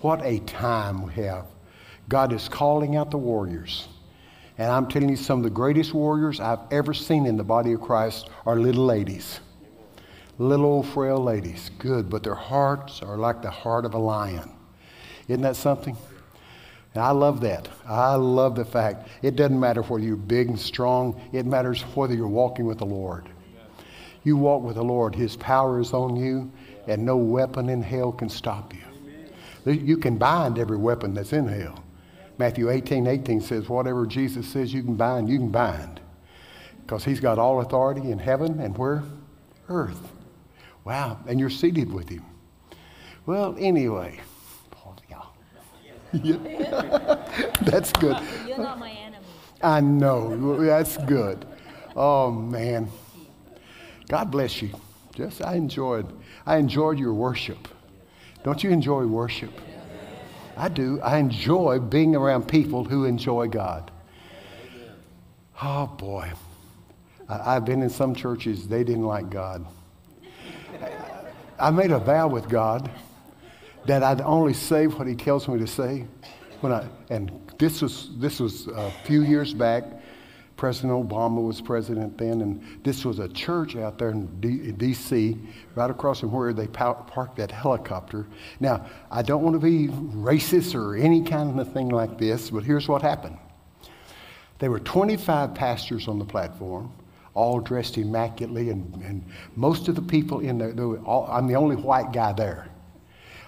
What a time we have. God is calling out the warriors. And I'm telling you, some of the greatest warriors I've ever seen in the body of Christ are little ladies. Little old frail ladies. Good, but their hearts are like the heart of a lion. Isn't that something? And I love that. I love the fact it doesn't matter whether you're big and strong, it matters whether you're walking with the Lord. You walk with the Lord, His power is on you, and no weapon in hell can stop you. You can bind every weapon that's in hell. Matthew 18 18 says, Whatever Jesus says you can bind, you can bind. Because He's got all authority in heaven and where? Earth. Wow. And you're seated with Him. Well, anyway. That's good. You're not my enemy. I know. That's good. Oh man. God bless you. Just I enjoyed I enjoyed your worship. Don't you enjoy worship? I do. I enjoy being around people who enjoy God. Oh boy. I, I've been in some churches, they didn't like God. I made a vow with God that I'd only say what he tells me to say. When I, and this was, this was a few years back. President Obama was president then, and this was a church out there in D.C., right across from where they pa- parked that helicopter. Now, I don't want to be racist or any kind of thing like this, but here's what happened. There were 25 pastors on the platform, all dressed immaculately, and, and most of the people in there, all, I'm the only white guy there.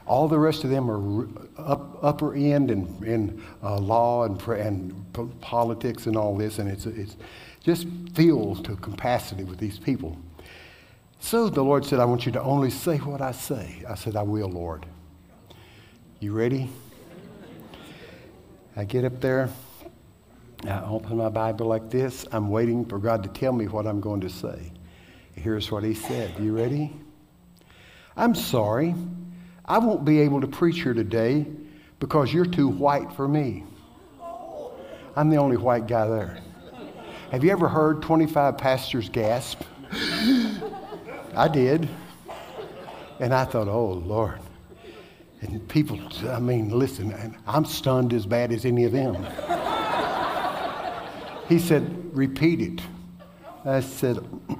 All the rest of them are up, upper end in, in uh, law and, and politics and all this, and it's, it's just filled to capacity with these people. So the Lord said, I want you to only say what I say. I said, I will, Lord. You ready? I get up there. I open my Bible like this. I'm waiting for God to tell me what I'm going to say. Here's what He said. You ready? I'm sorry. I won't be able to preach here today because you're too white for me. I'm the only white guy there. Have you ever heard 25 pastors gasp? I did. And I thought, oh, Lord. And people, I mean, listen, I'm stunned as bad as any of them. He said, repeat it. I said,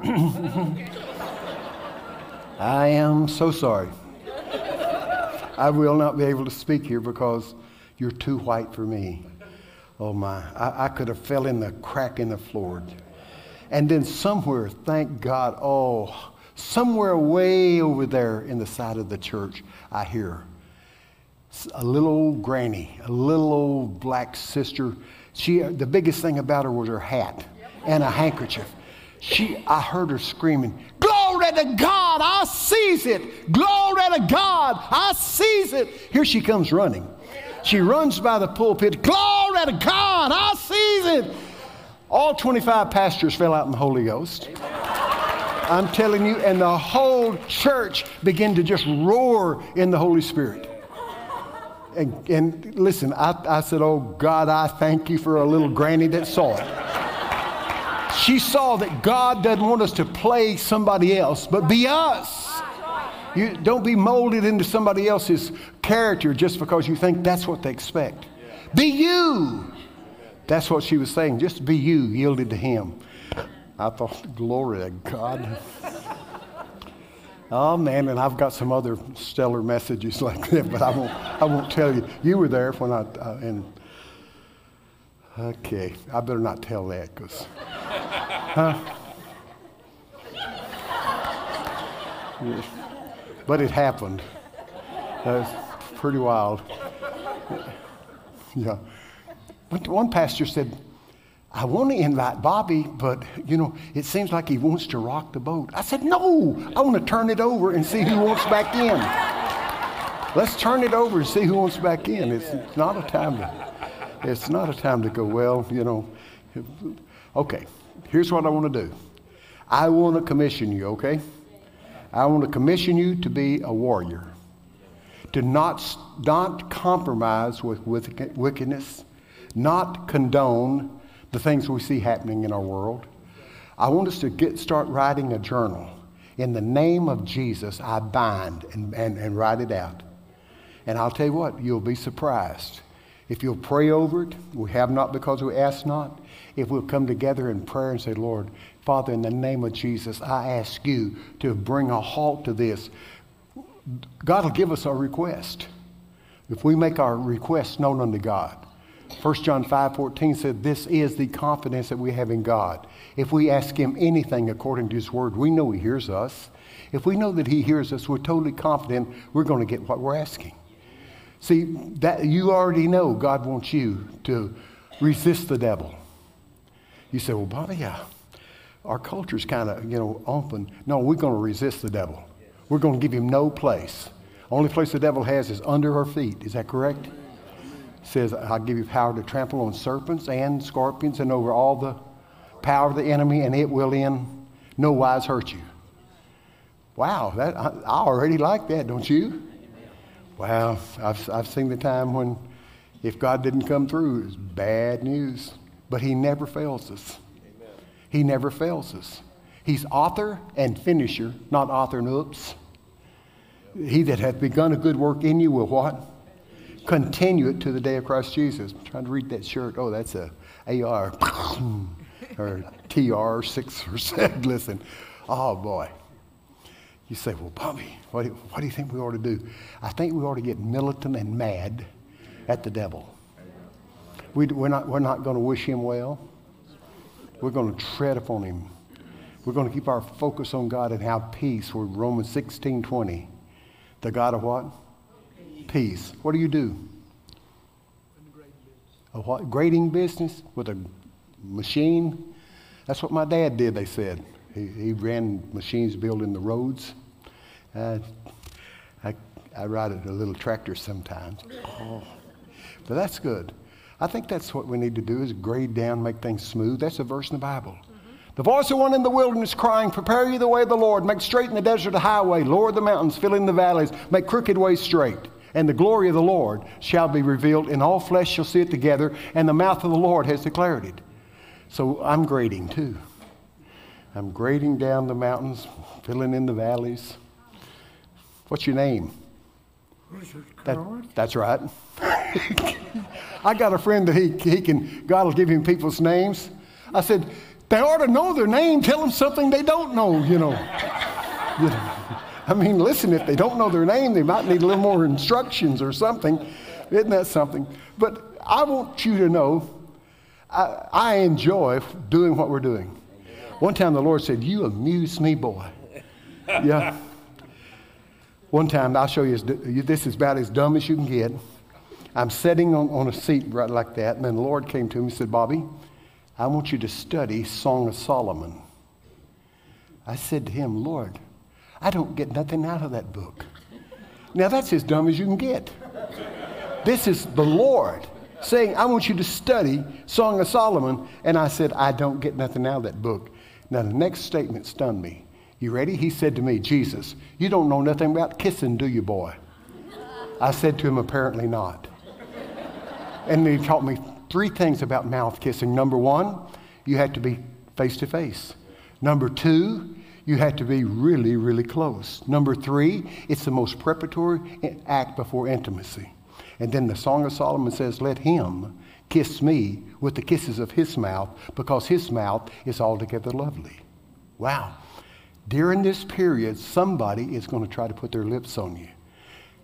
I am so sorry. I will not be able to speak here because you're too white for me. Oh my, I, I could have fell in the crack in the floor. And then somewhere, thank God, oh, somewhere way over there in the side of the church, I hear a little old granny, a little old black sister. She, the biggest thing about her was her hat and a handkerchief. She, I heard her screaming, to God, I sees it. Glory to God, I sees it. Here she comes running. She runs by the pulpit, Glory to God, I sees it. All 25 pastors fell out in the Holy Ghost. I'm telling you, and the whole church began to just roar in the Holy Spirit. And, and listen, I, I said, Oh God, I thank you for a little granny that saw it. She saw that God doesn't want us to play somebody else, but be us. You don't be molded into somebody else's character just because you think that's what they expect. Be you. That's what she was saying. Just be you, yielded to Him. I thought, glory to God. Oh man, and I've got some other stellar messages like that, but I won't. I won't tell you. You were there when I uh, and. Okay, I better not tell that because. Huh? Yeah. But it happened. That's pretty wild. Yeah. But one pastor said, I want to invite Bobby, but you know, it seems like he wants to rock the boat. I said, No, I want to turn it over and see who wants back in. Let's turn it over and see who wants back in. It's not a time to it's not a time to go, well, you know. Okay, here's what I want to do. I want to commission you, okay? I want to commission you to be a warrior. To not, not compromise with, with wickedness, not condone the things we see happening in our world. I want us to get, start writing a journal. In the name of Jesus, I bind and, and, and write it out. And I'll tell you what, you'll be surprised. If you'll pray over it, we have not because we ask not. If we'll come together in prayer and say, Lord, Father, in the name of Jesus, I ask you to bring a halt to this. God will give us our request. If we make our request known unto God. 1 John 5 14 said, This is the confidence that we have in God. If we ask Him anything according to His word, we know He hears us. If we know that He hears us, we're totally confident we're going to get what we're asking. See, that you already know God wants you to resist the devil. You say, Well, Bobby, yeah, our culture's kind of, you know, open. No, we're going to resist the devil. We're going to give him no place. Only place the devil has is under our feet. Is that correct? says, I'll give you power to trample on serpents and scorpions and over all the power of the enemy, and it will in no wise hurt you. Wow, that, I, I already like that, don't you? Well, I've, I've seen the time when if God didn't come through, it was bad news. But He never fails us. Amen. He never fails us. He's author and finisher, not author and oops. He that hath begun a good work in you will what? Continue it to the day of Christ Jesus. I'm trying to read that shirt. Oh, that's a AR or TR six or seven. Listen, oh boy. You say, well, Bobby, what do, what do you think we ought to do? I think we ought to get militant and mad at the devil. We, we're not, we're not going to wish him well. We're going to tread upon him. We're going to keep our focus on God and have peace. We're Romans 16 20. The God of what? Peace. What do you do? A what? Grading business with a machine? That's what my dad did, they said. He, he ran machines building the roads. Uh, I, I ride a little tractor sometimes. Oh. But that's good. I think that's what we need to do is grade down, make things smooth. That's a verse in the Bible. The voice of one in the wilderness crying, Prepare you the way of the Lord, make straight in the desert a highway, lower the mountains, fill in the valleys, make crooked ways straight. And the glory of the Lord shall be revealed, and all flesh shall see it together, and the mouth of the Lord has declared it. So I'm grading too. I'm grading down the mountains, filling in the valleys. What's your name? That, that's right. I got a friend that he, he can, God will give him people's names. I said, they ought to know their name. Tell them something they don't know, you know. you know. I mean, listen, if they don't know their name, they might need a little more instructions or something. Isn't that something? But I want you to know I, I enjoy doing what we're doing. One time the Lord said, You amuse me, boy. Yeah. One time, I'll show you, this is about as dumb as you can get. I'm sitting on, on a seat right like that, and then the Lord came to me and said, Bobby, I want you to study Song of Solomon. I said to him, Lord, I don't get nothing out of that book. Now, that's as dumb as you can get. This is the Lord saying, I want you to study Song of Solomon. And I said, I don't get nothing out of that book. Now, the next statement stunned me. You ready? He said to me, Jesus, you don't know nothing about kissing, do you, boy? I said to him, apparently not. And he taught me three things about mouth kissing. Number one, you had to be face to face. Number two, you had to be really, really close. Number three, it's the most preparatory act before intimacy. And then the Song of Solomon says, Let him kiss me with the kisses of his mouth because his mouth is altogether lovely. Wow. During this period, somebody is going to try to put their lips on you.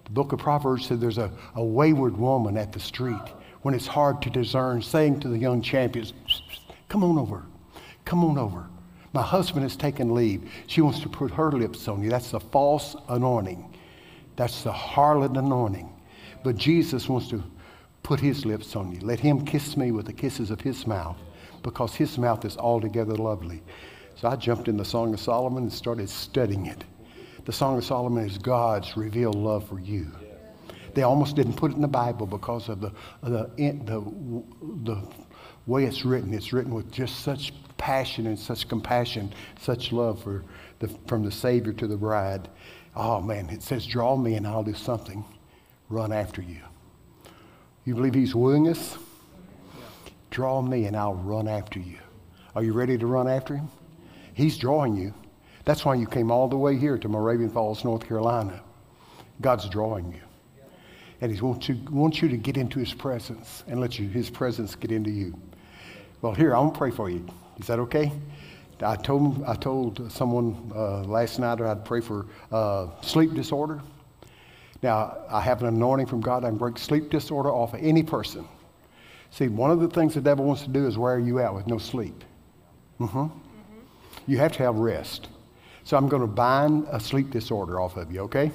The book of Proverbs said there's a, a wayward woman at the street when it's hard to discern, saying to the young champions, Come on over. Come on over. My husband has taken leave. She wants to put her lips on you. That's the false anointing. That's the harlot anointing. But Jesus wants to put his lips on you. Let him kiss me with the kisses of his mouth because his mouth is altogether lovely. So I jumped in the Song of Solomon and started studying it. The Song of Solomon is God's revealed love for you. They almost didn't put it in the Bible because of the, the, the, the way it's written. It's written with just such passion and such compassion, such love for the, from the Savior to the bride. Oh man, it says, Draw me and I'll do something. Run after you. You believe He's wooing us? Draw me and I'll run after you. Are you ready to run after Him? He's drawing you. That's why you came all the way here to Moravian Falls, North Carolina. God's drawing you. And He wants you, wants you to get into His presence and let you, His presence get into you. Well, here, I'm going to pray for you. Is that okay? I told, I told someone uh, last night I'd pray for uh, sleep disorder. Now, I have an anointing from God. I can break sleep disorder off of any person. See, one of the things the devil wants to do is wear you out with no sleep. Mm-hmm. You have to have rest. So I'm going to bind a sleep disorder off of you, okay?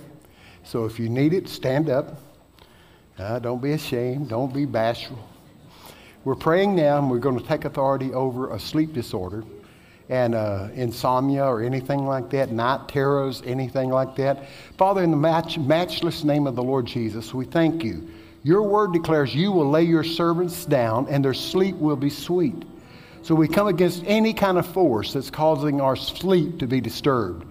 So if you need it, stand up. Uh, don't be ashamed. Don't be bashful. We're praying now, and we're going to take authority over a sleep disorder and uh, insomnia or anything like that, night terrors, anything like that. Father, in the match, matchless name of the Lord Jesus, we thank you. Your word declares you will lay your servants down and their sleep will be sweet. So we come against any kind of force that's causing our sleep to be disturbed.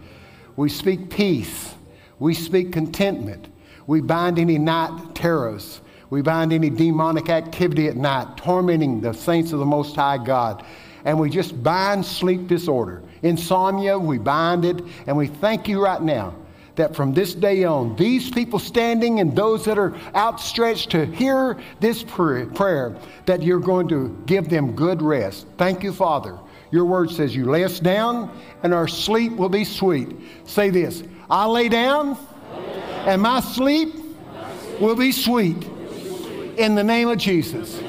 We speak peace. We speak contentment. We bind any night terrors. We bind any demonic activity at night, tormenting the saints of the Most High God. And we just bind sleep disorder. Insomnia, we bind it. And we thank you right now that from this day on, these people standing and those that are outstretched to hear this prayer, that you're going to give them good rest. Thank you, Father. Your word says you lay us down and our sleep will be sweet. Say this I lay down and my sleep will be sweet in the name of Jesus.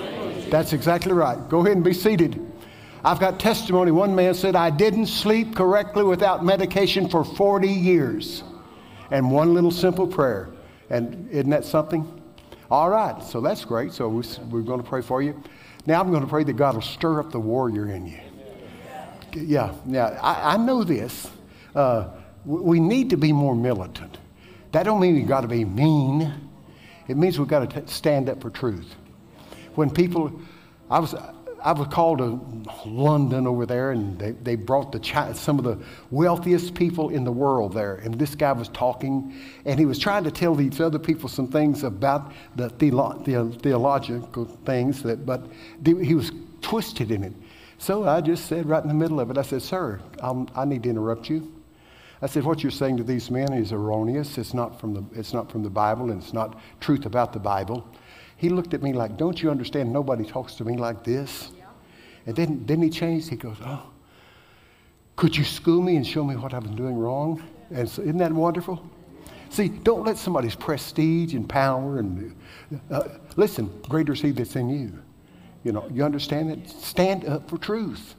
That's exactly right. Go ahead and be seated. I've got testimony. One man said, I didn't sleep correctly without medication for 40 years and one little simple prayer. And isn't that something? All right, so that's great. So we're going to pray for you. Now I'm going to pray that God will stir up the warrior in you. Yeah, yeah, I, I know this. Uh, we need to be more militant. That don't mean we've got to be mean. It means we've got to stand up for truth. When people, I was, I was called to London over there, and they, they brought the China, some of the wealthiest people in the world there. And this guy was talking, and he was trying to tell these other people some things about the, theolo- the theological things, that, but he was twisted in it. So I just said right in the middle of it, I said, Sir, I'm, i need to interrupt you. I said, What you're saying to these men is erroneous. It's not, from the, it's not from the Bible, and it's not truth about the Bible. He looked at me like, Don't you understand? Nobody talks to me like this. Yeah. And then, then he changed. He goes, Oh, could you school me and show me what I've been doing wrong? And so, isn't that wonderful? See, don't let somebody's prestige and power and uh, listen, greater is he that's in you. You know, you understand it? Stand up for truth.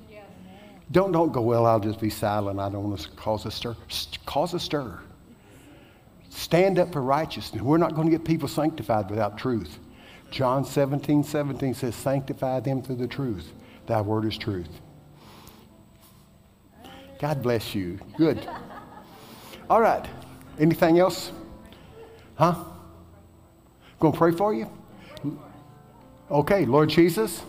Don't, don't go, well, I'll just be silent. I don't want to cause a stir. Cause a stir. Stand up for righteousness. We're not going to get people sanctified without truth. John 17, 17 says, Sanctify them through the truth. Thy word is truth. God bless you. Good. All right. Anything else? Huh? To pray for you? Okay, Lord Jesus,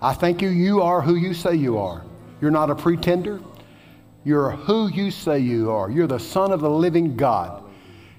I thank you. You are who you say you are. You're not a pretender. You're who you say you are. You're the Son of the living God.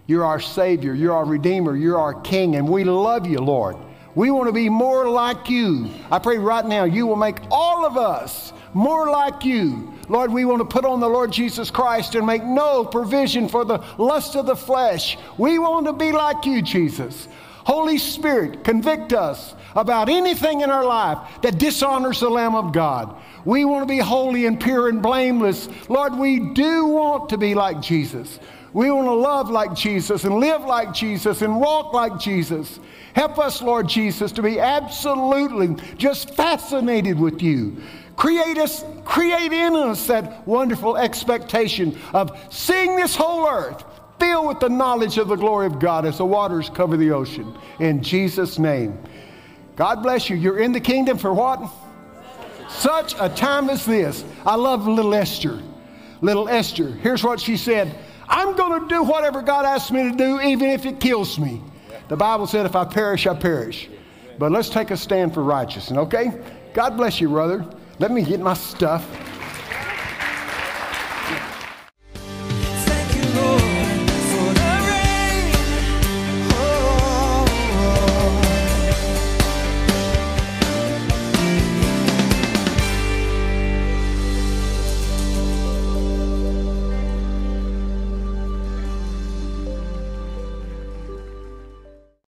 You're our Savior. You're our Redeemer. You're our King. And we love you, Lord. We want to be more like you. I pray right now you will make all of us more like you. Lord, we want to put on the Lord Jesus Christ and make no provision for the lust of the flesh. We want to be like you, Jesus. Holy Spirit, convict us about anything in our life that dishonors the Lamb of God. We want to be holy and pure and blameless. Lord, we do want to be like Jesus. We want to love like Jesus and live like Jesus and walk like Jesus. Help us, Lord Jesus, to be absolutely just fascinated with you. Create us, create in us that wonderful expectation of seeing this whole earth filled with the knowledge of the glory of God as the waters cover the ocean. In Jesus' name. God bless you. You're in the kingdom for what? Such a time as this. I love little Esther. Little Esther. Here's what she said I'm going to do whatever God asks me to do, even if it kills me. The Bible said, if I perish, I perish. But let's take a stand for righteousness, okay? God bless you, brother. Let me get my stuff.